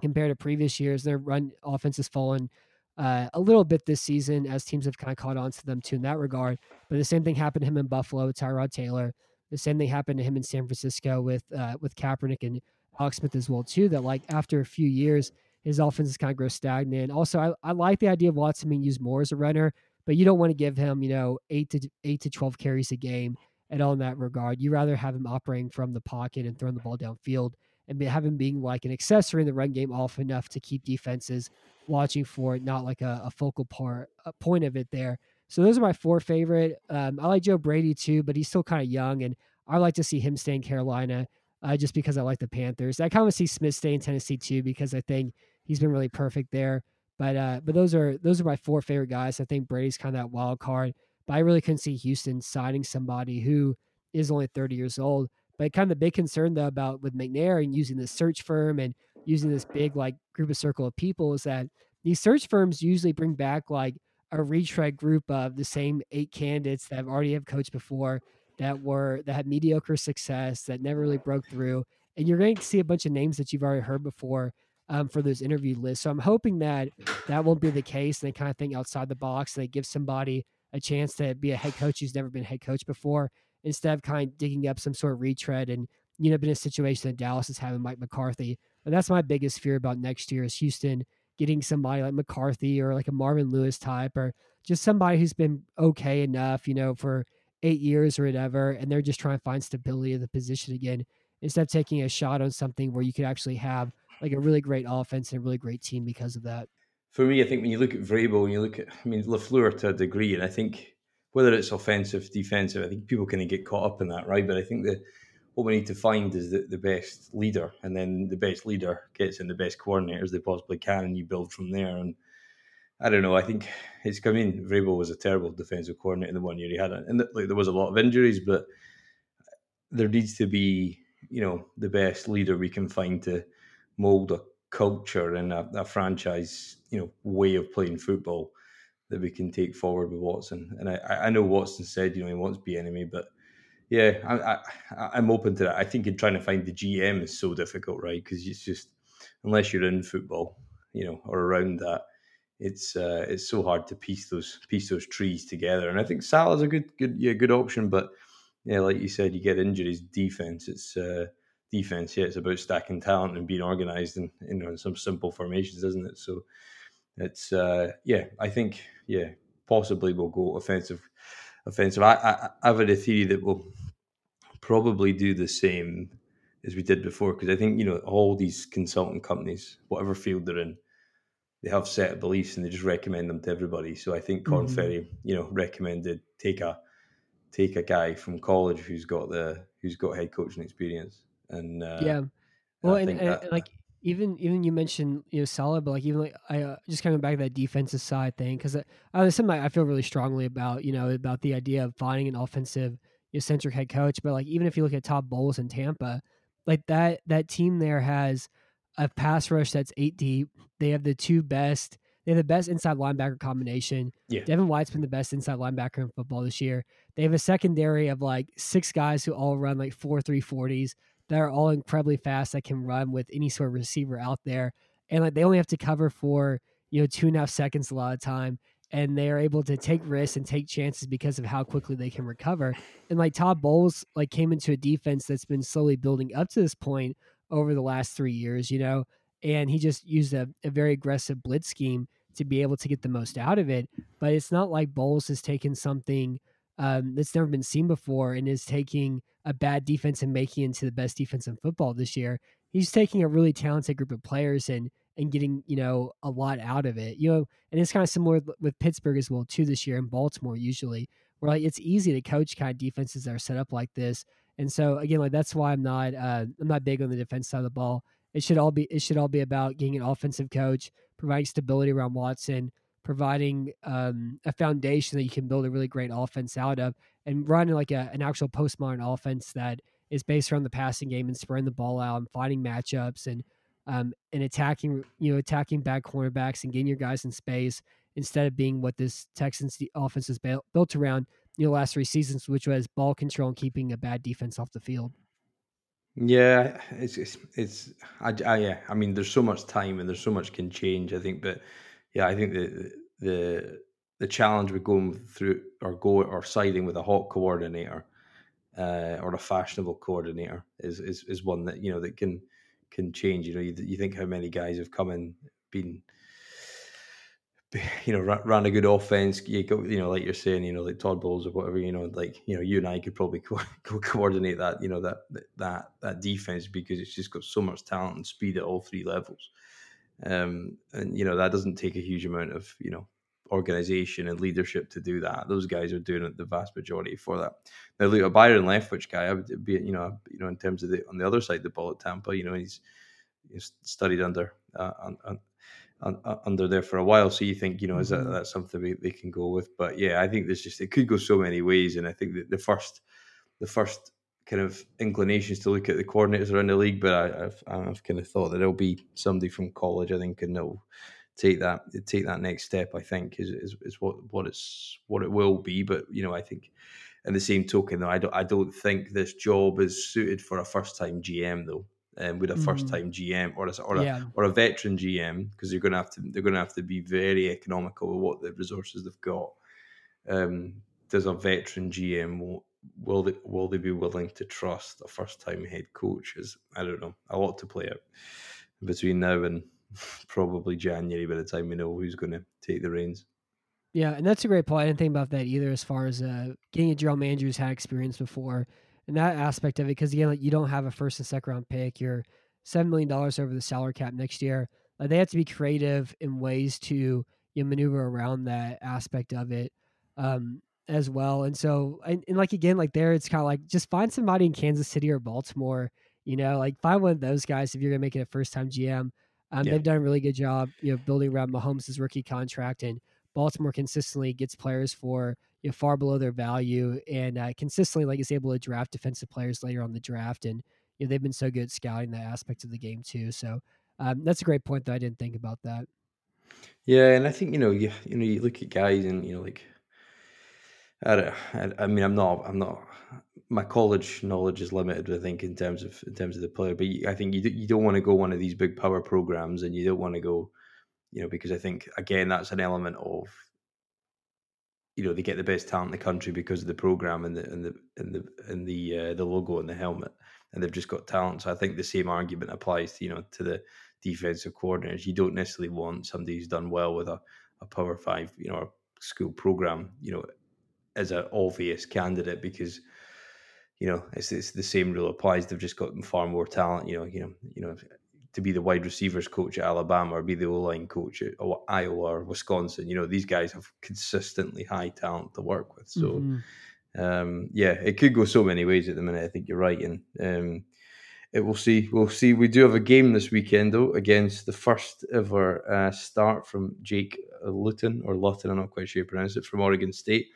compared to previous years. Their run offense has fallen uh, a little bit this season as teams have kind of caught on to them too in that regard. But the same thing happened to him in Buffalo with Tyrod Taylor. The same thing happened to him in San Francisco with uh, with Kaepernick and Alex Smith as well too. That like after a few years, his offense is kind of grow stagnant. Also, I, I like the idea of Watson being used more as a runner, but you don't want to give him you know eight to eight to twelve carries a game at all in that regard. You rather have him operating from the pocket and throwing the ball downfield and have him being like an accessory in the run game off enough to keep defenses watching for it, not like a, a focal part a point of it there. So those are my four favorite. Um, I like Joe Brady too, but he's still kind of young, and I like to see him stay in Carolina uh, just because I like the Panthers. I kind of see Smith stay in Tennessee too because I think he's been really perfect there. But uh, but those are those are my four favorite guys. I think Brady's kind of that wild card, but I really couldn't see Houston signing somebody who is only 30 years old. But kind of the big concern though about with McNair and using this search firm and using this big like group of circle of people is that these search firms usually bring back like a retread group of the same eight candidates that have already have coached before that were that had mediocre success that never really broke through and you're going to see a bunch of names that you've already heard before um, for those interview lists. So i'm hoping that that won't be the case and they kind of think outside the box and they give somebody a chance to be a head coach who's never been head coach before instead of kind of digging up some sort of retread and you know been a situation that Dallas is having Mike McCarthy. And that's my biggest fear about next year is Houston getting somebody like McCarthy or like a Marvin Lewis type or just somebody who's been okay enough, you know, for eight years or whatever, and they're just trying to find stability of the position again instead of taking a shot on something where you could actually have like a really great offense and a really great team because of that. For me, I think when you look at Vrabel, when you look at, I mean, Lafleur to a degree, and I think whether it's offensive, defensive, I think people kind of get caught up in that, right? But I think that what we need to find is the, the best leader, and then the best leader gets in the best coordinators they possibly can, and you build from there. And I don't know. I think it's come in. Vrabel was a terrible defensive coordinator in the one year he had, it. and like, there was a lot of injuries, but there needs to be, you know, the best leader we can find to mold a culture and a, a franchise, you know, way of playing football that we can take forward with Watson. And I, I know Watson said, you know, he wants Bieniemy, but yeah, I, am open to that. I think in trying to find the GM is so difficult, right? Because it's just unless you're in football, you know, or around that, it's uh, it's so hard to piece those piece those trees together. And I think Saleh's a good good yeah good option, but yeah, like you said, you get injuries. Defense, it's uh, defense. Yeah, it's about stacking talent and being organized and you know in some simple formations, isn't it? So it's uh, yeah, I think yeah, possibly we'll go offensive offensive. I, I, I've had a theory that we'll probably do the same as we did before because I think you know all these consultant companies, whatever field they're in, they have set of beliefs and they just recommend them to everybody. So I think Korn mm-hmm. Ferry, you know, recommended take a take a guy from college who's got the who's got head coaching experience and uh, yeah, well, and, and, that, and, like even even you mentioned you know solid, but like even like I uh, just coming back to that defensive side thing because uh, it's something I feel really strongly about. You know about the idea of finding an offensive you know, centric head coach, but like even if you look at Todd Bowles in Tampa, like that that team there has a pass rush that's eight deep. They have the two best. They have the best inside linebacker combination. Yeah. Devin White's been the best inside linebacker in football this year. They have a secondary of like six guys who all run like four three forties that are all incredibly fast that can run with any sort of receiver out there. And like they only have to cover for, you know, two and a half seconds a lot of time. And they are able to take risks and take chances because of how quickly they can recover. And like Todd Bowles like came into a defense that's been slowly building up to this point over the last three years, you know, and he just used a, a very aggressive blitz scheme to be able to get the most out of it. But it's not like Bowles has taken something um, that's never been seen before and is taking a bad defense and making into the best defense in football this year. He's taking a really talented group of players and and getting you know a lot out of it. You know, and it's kind of similar with Pittsburgh as well too this year and Baltimore usually, where like it's easy to coach kind of defenses that are set up like this. And so again, like that's why I'm not uh, I'm not big on the defense side of the ball. It should all be it should all be about getting an offensive coach, providing stability around Watson, providing um, a foundation that you can build a really great offense out of and running like a, an actual postmodern offense that is based around the passing game and spreading the ball out and finding matchups and um, and attacking you know attacking bad cornerbacks and getting your guys in space instead of being what this Texans offense is built around you know last three seasons, which was ball control and keeping a bad defense off the field. Yeah, it's it's, it's I, I, yeah. I mean, there's so much time and there's so much can change. I think, but yeah, I think the the the challenge with going through or go or siding with a hot coordinator uh, or a fashionable coordinator is, is is one that you know that can can change. You know, you, you think how many guys have come and been you know, ran a good offense. You go, you know, like you're saying, you know, like Todd Bowles or whatever. You know, like you know, you and I could probably co- co- coordinate that. You know, that that that defense because it's just got so much talent and speed at all three levels. Um, and you know that doesn't take a huge amount of you know organization and leadership to do that. Those guys are doing it the vast majority for that. Now, look, a Byron Leftwich guy, I would be, you know, you know, in terms of the on the other side of the ball at Tampa, you know, he's, he's studied under uh, on, on, on, under there for a while. So you think, you know, is that mm-hmm. that's something we, they can go with? But yeah, I think there's just it could go so many ways, and I think that the first the first kind of inclinations to look at the coordinators around the league, but I, have I've kind of thought that it'll be somebody from college, I think, and they'll take that take that next step. I think is is, is what what it's what it will be. But you know, I think in the same token, though, I don't I don't think this job is suited for a first time GM though. Um, with a mm. first time GM or a or a, yeah. or a veteran GM because they're going to have to they're going to have to be very economical with what the resources they've got. Um, does a veteran GM will they will they be willing to trust a first time head coach? Is I don't know a lot to play out between now and probably January by the time we know who's going to take the reins. Yeah, and that's a great point. I didn't think about that either, as far as uh, getting a general manager who's had experience before, and that aspect of it. Because again, like you don't have a first and second round pick. You're seven million dollars over the salary cap next year. Like they have to be creative in ways to you know, maneuver around that aspect of it um, as well. And so, and, and like again, like there, it's kind of like just find somebody in Kansas City or Baltimore. You know, like find one of those guys if you're gonna make it a first time GM. Um, yeah. They've done a really good job, you know, building around Mahomes' rookie contract and Baltimore consistently gets players for you know, far below their value and uh, consistently like is able to draft defensive players later on the draft and you know they've been so good scouting that aspect of the game too so um, that's a great point that I didn't think about that yeah and I think you know you, you know you look at guys and you know like I, don't, I, I mean I'm not I'm not my college knowledge is limited I think in terms of in terms of the player but I think you, you don't want to go one of these big power programs and you don't want to go you know, because I think again that's an element of you know they get the best talent in the country because of the program and the and the and the and the uh, the logo and the helmet, and they've just got talent. So I think the same argument applies to you know to the defensive coordinators. You don't necessarily want somebody who's done well with a, a Power Five, you know, school program, you know, as an obvious candidate because you know it's, it's the same rule applies. They've just got far more talent. You know, you know, you know to be the wide receivers coach at Alabama or be the O line coach at Iowa or Wisconsin. You know, these guys have consistently high talent to work with. So, mm-hmm. um, yeah, it could go so many ways at the minute. I think you're right, and um, it will see. We'll see. We do have a game this weekend though against the first ever uh, start from Jake Luton or Luton. I'm not quite sure how you pronounce it from Oregon State.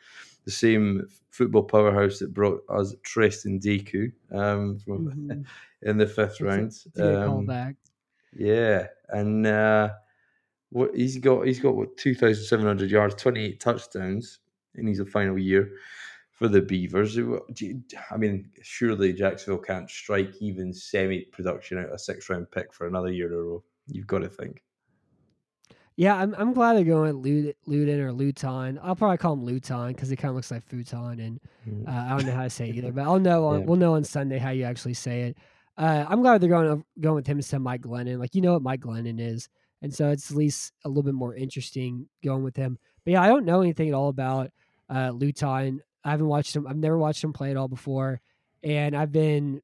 The same football powerhouse that brought us Tristan Deku um, from mm-hmm. in the fifth round. Um. Yeah, and uh, what he's got, he's got what two thousand seven hundred yards, twenty eight touchdowns and he's his final year for the Beavers. I mean, surely Jacksonville can't strike even semi production out a six round pick for another year in a row. You've got to think. Yeah, I'm I'm glad they're going Luton or Luton. I'll probably call him Luton because it kind of looks like futon, and mm. uh, I don't know how to say it either. But I'll know on, yeah. we'll know on Sunday how you actually say it. Uh, I'm glad they're going going with him instead of Mike Glennon. Like you know what Mike Glennon is, and so it's at least a little bit more interesting going with him. But yeah, I don't know anything at all about uh, Luton. I haven't watched him. I've never watched him play at all before, and I've been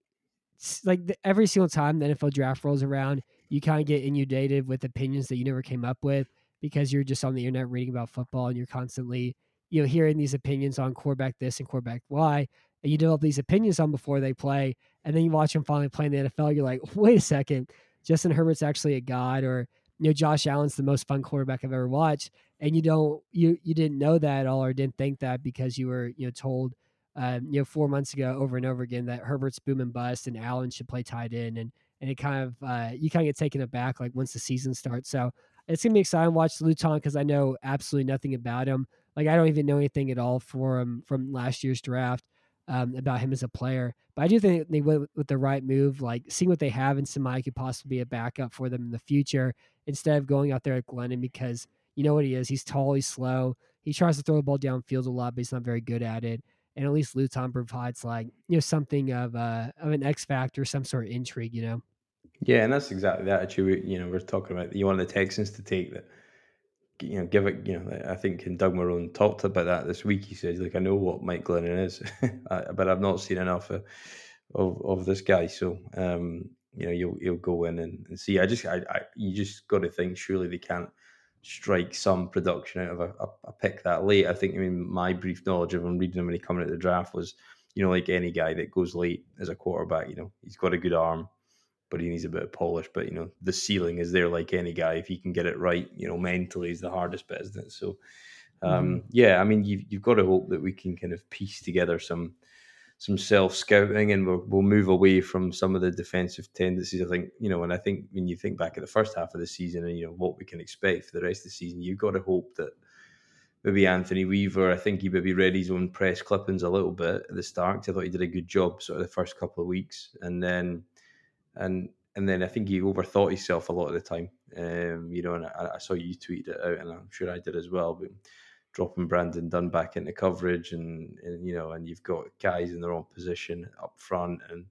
like every single time the NFL draft rolls around, you kind of get inundated with opinions that you never came up with because you're just on the internet reading about football and you're constantly you know hearing these opinions on quarterback this and quarterback Y, and you develop these opinions on before they play, and then you watch them finally play in the NFL, you're like, wait a second, Justin Herbert's actually a god, or you know, Josh Allen's the most fun quarterback I've ever watched, and you don't you you didn't know that at all or didn't think that because you were you know told um, you know four months ago over and over again that Herbert's boom and bust and Allen should play tight end, and and it kind of uh, you kind of get taken aback like once the season starts. So it's gonna be exciting to watch Luton because I know absolutely nothing about him. Like I don't even know anything at all for him from last year's draft um, about him as a player. But I do think they went with the right move, like seeing what they have in Samai could possibly be a backup for them in the future instead of going out there at Glennon because you know what he is. He's tall, he's slow. He tries to throw the ball downfield a lot, but he's not very good at it. And at least Luton provides like you know something of uh, of an X factor, some sort of intrigue, you know. Yeah, and that's exactly the attitude. You know, we're talking about. You want the Texans to take that you know, give it, you know, I think and Doug Marrone talked about that this week. He says, like, I know what Mike Glennon is, but I've not seen enough of, of, of this guy. So, um, you know, you'll, you'll go in and, and see. I just, I, I, you just got to think, surely they can't strike some production out of a, a, a, pick that late. I think, I mean, my brief knowledge of him reading him when he coming at the draft was, you know, like any guy that goes late as a quarterback, you know, he's got a good arm but he needs a bit of polish. But you know, the ceiling is there like any guy. If he can get it right, you know, mentally is the hardest bit, isn't it? So um, mm-hmm. yeah, I mean, you've, you've got to hope that we can kind of piece together some some self scouting, and we'll, we'll move away from some of the defensive tendencies. I think you know, and I think when you think back at the first half of the season, and you know what we can expect for the rest of the season, you've got to hope that maybe Anthony Weaver. I think he maybe read his own press clippings a little bit at the start. I thought he did a good job sort of the first couple of weeks, and then and and then I think he overthought himself a lot of the time. Um, you know, and I, I, saw you tweeted it out, and I'm sure I did as well. But dropping Brandon Dunn back into coverage, and, and you know, and you've got guys in their own position up front, and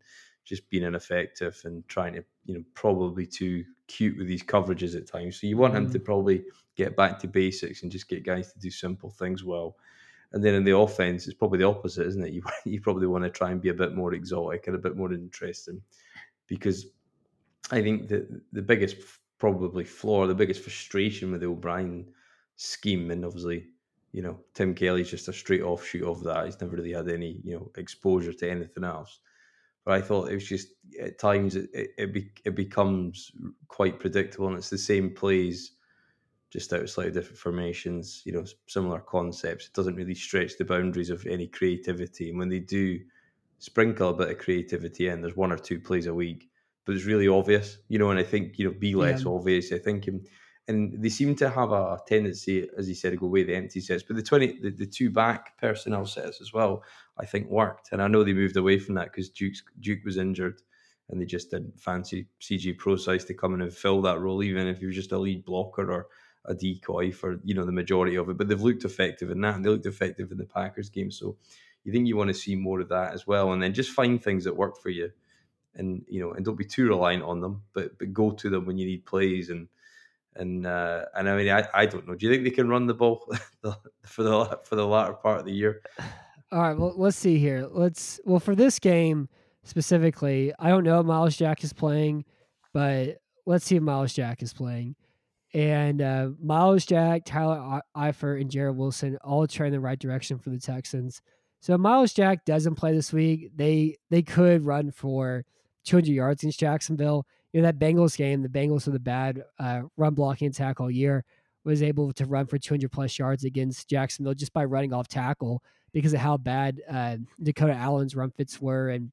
just being ineffective and trying to, you know, probably too cute with these coverages at times. So you want him to Mm. probably get back to basics and just get guys to do simple things well. And then in the offense, it's probably the opposite, isn't it? You you probably want to try and be a bit more exotic and a bit more interesting, because I think that the biggest probably flaw, the biggest frustration with the O'Brien scheme, and obviously, you know, Tim Kelly's just a straight offshoot of that. He's never really had any, you know, exposure to anything else. But I thought it was just at times it it, it, be, it becomes quite predictable, and it's the same plays, just out of slightly different formations. You know, similar concepts. It doesn't really stretch the boundaries of any creativity, and when they do sprinkle a bit of creativity in, there's one or two plays a week but it's really obvious, you know. And I think you know, be less Yeah. obvious. I think, and, and they seem to have a tendency, as you said, to go away the empty sets. But the twenty, the, the two back personnel sets as well, I think worked. And I know they moved away from that because Duke's Duke was injured, and they just didn't fancy CJ Prosise to come in and fill that role, even if he was just a lead blocker or a decoy for you know the majority of it. But they've looked effective in that, and they looked effective in the Packers game. So you think you want to see more of that as well, and then just find things that work for you and you know, and don't be too reliant on them, but but go to them when you need plays and and uh, and I mean, I, I don't know. Do you think they can run the ball for the for the latter part of the year? All right, well, let's see here. Let's well for this game specifically. I don't know if Myles Jack is playing, but let's see if Myles Jack is playing. And uh, Myles Jack, Tyler Eifert, and Jared Wilson all trend in the right direction for the Texans. So Myles Jack doesn't play this week, they they could run for 200 yards against Jacksonville. You know that Bengals game, the Bengals with a bad uh, run blocking attack all year, was able to run for 200 plus yards against Jacksonville just by running off tackle because of how bad uh, Dakota Allen's run fits were and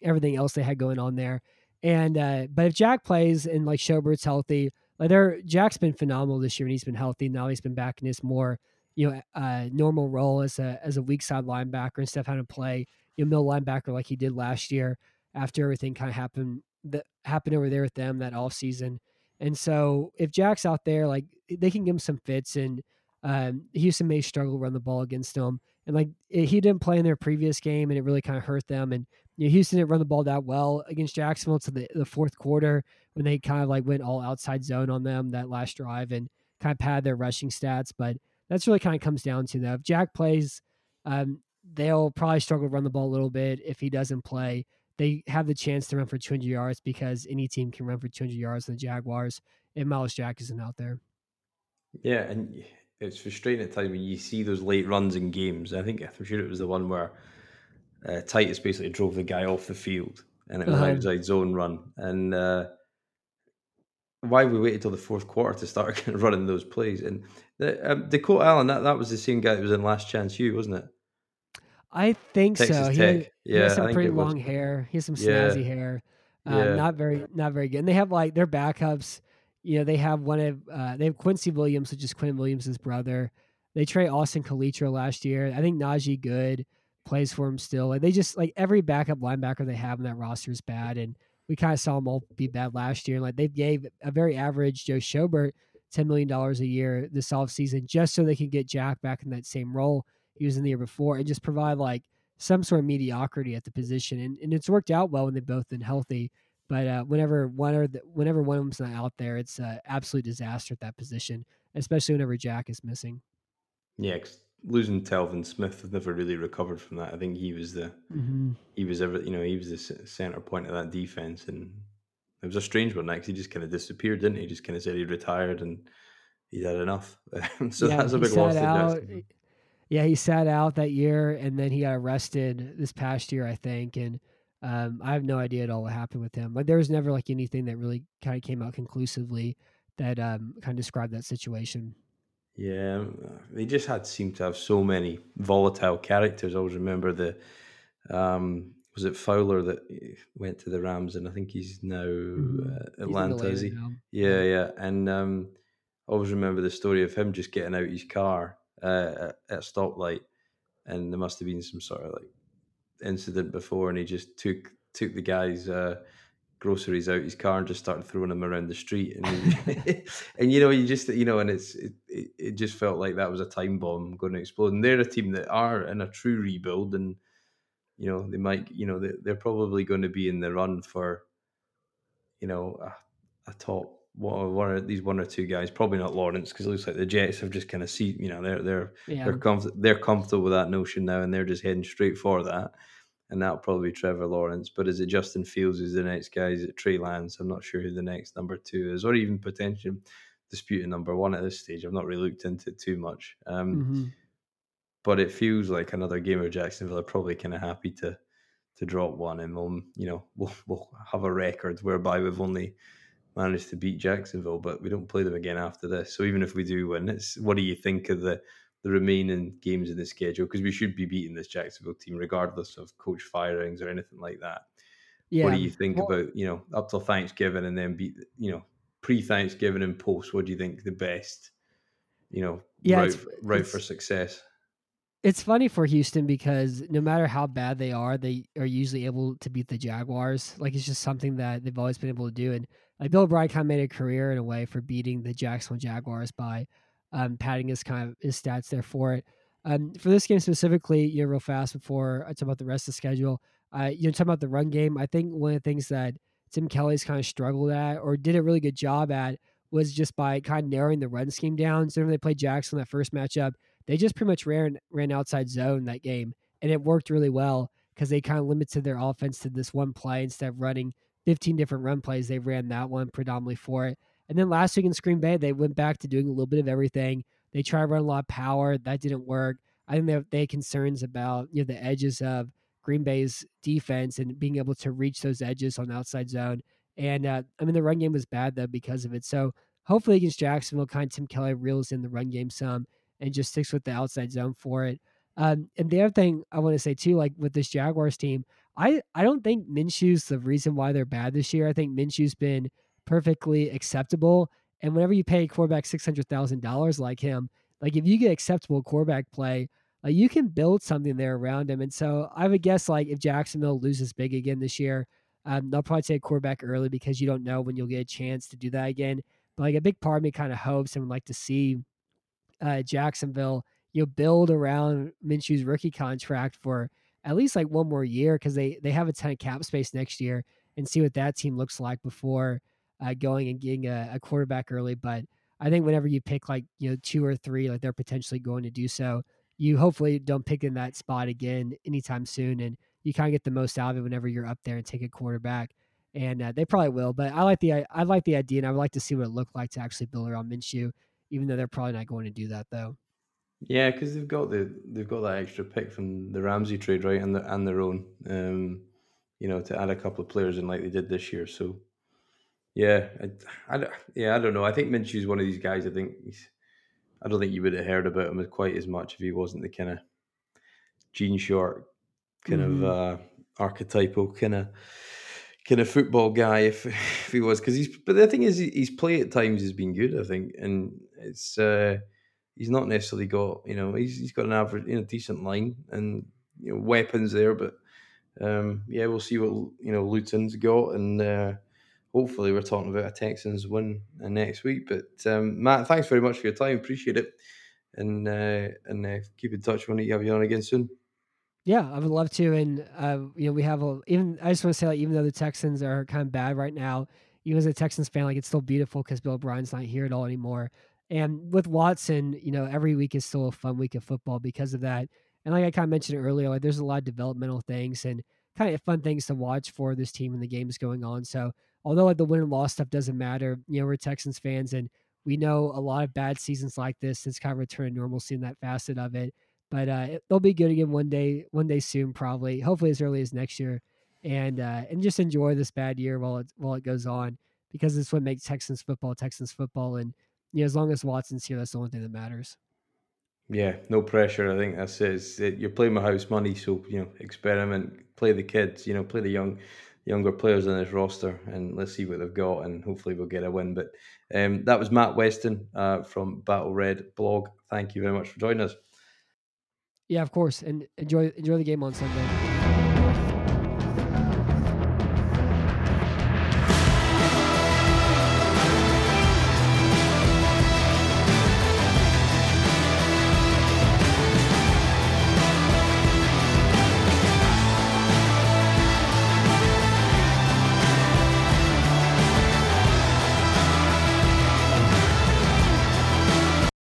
everything else they had going on there. And uh, but if Jack plays and like Schobert's healthy, like they're Jack's been phenomenal this year and he's been healthy. Now he's been back in his more you know uh, normal role as a as a weak side linebacker instead of having to play you know middle linebacker like he did last year after everything kind of happened that happened over there with them that off season. And so if Jack's out there, like they can give him some fits and um, Houston may struggle run the ball against them. And like he didn't play in their previous game and it really kind of hurt them. And you know, Houston didn't run the ball that well against Jacksonville to the, the fourth quarter when they kind of like went all outside zone on them that last drive and kind of pad their rushing stats. But that's really kind of comes down to that. If Jack plays, um, they'll probably struggle to run the ball a little bit. If he doesn't play, they have the chance to run for 200 yards because any team can run for 200 yards in the Jaguars if Myles Jack isn't out there. Yeah, and it's frustrating at times when you see those late runs in games. I think I'm sure it was the one where uh, Titus basically drove the guy off the field and it was Uh-huh. outside zone run. And uh, why we waited till the fourth quarter to start running those plays? And the, um, Dakota Allen, that, that was the same guy that was in Last Chance U, wasn't it? I think Texas so. He, had, he Yeah, has some pretty it was. long hair. He has some Yeah. snazzy hair. Um, Yeah. Not very, not very good. And they have like their backups. You know, they have one of uh, they have Quincy Williams, which is Quinn Williams' brother. They trade Austin Calitro last year. I think Najee Goode plays for him still. Like they just like every backup linebacker they have in that roster is bad, and we kind of saw them all be bad last year. And like they gave a very average Joe Schobert ten million dollars a year this offseason just so they can get Jack back in that same role he was in the year before and just provide like some sort of mediocrity at the position. And, and it's worked out well when they've both been healthy. But uh, whenever one or the, whenever one of them's not out there, it's an absolute disaster at that position, especially whenever Jack is missing. Yeah, losing Telvin Smith has never really recovered from that. I think he was the Mm-hmm. he was ever you know he was the center point of that defense, and it was a strange one. Next, he just kind of disappeared, didn't he? Just kind of said he retired and he'd had enough. so that's a big loss out. Yeah, he sat out that year, and then he got arrested this past year, I think. And um, I have no idea at all what happened with him. Like there was never like anything that really kind of came out conclusively that um, kind of described that situation. Yeah, um, they just had seemed to have so many volatile characters. I always remember the um, was it Fowler that eh, went to the Rams, and I think he's now Mhm. uh, He's Atlanta. Is he? now. Yeah, yeah. And um, I always remember the story of him just getting out his car uh, at, a stoplight, and there must have been some sort of like incident before, and he just took took the guy's uh, groceries out his car and just started throwing them around the street. And, and you know, you just, you know, and it's, it, it just felt like that was a time bomb going to explode. And they're a team that are in a true rebuild. And, you know, they might, you know, they're probably going to be in the run for, you know, a, a top one, one of these one or two guys, probably not Lawrence, because it looks like the Jets have just kind of see, you know, they're they're yeah. they're comf- they're comfortable with that notion now, and they're just heading straight for that and that'll probably be Trevor Lawrence. But is it Justin Fields who's the next guy? Is it Trey Lance? I'm not sure who the next number two is, or even potentially disputing number one at this stage. I've not really looked into it too much. Um, mm-hmm. But it feels like another game of Jacksonville are probably kind of happy to to drop one, and we'll you know we'll we'll have a record whereby we've only managed to beat Jacksonville, but we don't play them again after this. So even if we do win, it's what do you think of the the remaining games in the schedule because we should be beating this Jacksonville team regardless of coach firings or anything like that. Yeah. What do you think well, about you know up till Thanksgiving and then beat you know pre Thanksgiving and post? What do you think the best you know yeah, route, it's, route it's, for success? It's funny for Houston because no matter how bad they are, they are usually able to beat the Jaguars. Like it's just something that they've always been able to do. And like Bill O'Brien kind of made a career in a way for beating the Jacksonville Jaguars by um, padding his kind of his stats there for it. Um, for this game specifically, you know, real fast before I talk about the rest of the schedule, uh, you know, talking about the run game. I think one of the things that Tim Kelly's kind of struggled at or did a really good job at was just by kind of narrowing the run scheme down. So when they played Jackson that first matchup, they just pretty much ran ran outside zone that game, and it worked really well because they kind of limited their offense to this one play instead of running 15 different run plays. They ran that one predominantly for it. And then last week in Green Bay, they went back to doing a little bit of everything. They tried to run a lot of power. That didn't work. I think they, they had concerns about you know the edges of Green Bay's defense and being able to reach those edges on the outside zone. And uh, I mean, the run game was bad though because of it. So hopefully against Jacksonville, kind of Tim Kelly reels in the run game some and just sticks with the outside zone for it. Um, and the other thing I want to say too, like with this Jaguars team, I I don't think Minshew's the reason why they're bad this year. I think Minshew's been perfectly acceptable. And whenever you pay a quarterback six hundred thousand dollars like him, like if you get acceptable quarterback play, like you can build something there around him. And so I would guess like if Jacksonville loses big again this year, um, they'll probably take quarterback early because you don't know when you'll get a chance to do that again. But like a big part of me kind of hopes and would like to see uh, Jacksonville, you build around Minshew's rookie contract for at least like one more year because they they have a ton of cap space next year and see what that team looks like before uh, going and getting a, a, quarterback early. But I think whenever you pick like you know two or three, like they're potentially going to do so, you hopefully don't pick in that spot again anytime soon, and you kind of get the most out of it whenever you're up there and take a quarterback. And uh, they probably will, but I like the I like the idea, and I would like to see what it looked like to actually build around Minshew, even though they're probably not going to do that though. Yeah, because they've got the they've got that extra pick from the Ramsey trade, right, and the, and their own, um, you know, to add a couple of players in like they did this year. So yeah, I, I, yeah, I don't know. I think Minshew's one of these guys. I think he's. I don't think you would have heard about him quite as much if he wasn't the kind of Gene Short kind mm-hmm. of uh, archetypal kind of kind of football guy. If, if he was, because he's. But the thing is, his play at times has been good. I think, and it's. Uh, he's not necessarily got you know he's he's got an average you know decent line and you know weapons there, but um, yeah, we'll see what you know Luton's got and. Uh, hopefully we're talking about a Texans win uh, next week. But um, Matt, thanks very much for your time. Appreciate it, and uh, and uh, keep in touch when you have you on again soon. Yeah, I would love to. And uh, you know, we have a even. I just want to say, like, even though the Texans are kind of bad right now, even as a Texans fan, like, it's still beautiful because Bill O'Brien's not here at all anymore. And with Watson, you know, every week is still a fun week of football because of that. And like I kind of mentioned earlier, like there's a lot of developmental things and kind of fun things to watch for this team and the games going on. So although like the win and loss stuff doesn't matter, you know, we're Texans fans and we know a lot of bad seasons like this. It's kind of return to normalcy in that facet of it. But uh, they'll be good again one day, one day soon, probably. Hopefully as early as next year, and uh, and just enjoy this bad year while it while it goes on, because it's what makes Texans football Texans football. And you know, as long as Watson's here, that's the only thing that matters. Yeah, no pressure. I think that's it. You're playing my house money, so you know, experiment, play the kids, you know, play the young younger players on this roster, and let's see what they've got, and hopefully we'll get a win. But um, that was Matt Weston uh, from Battle Red blog. Thank you very much for joining us. Yeah, of course, and enjoy enjoy the game on Sunday.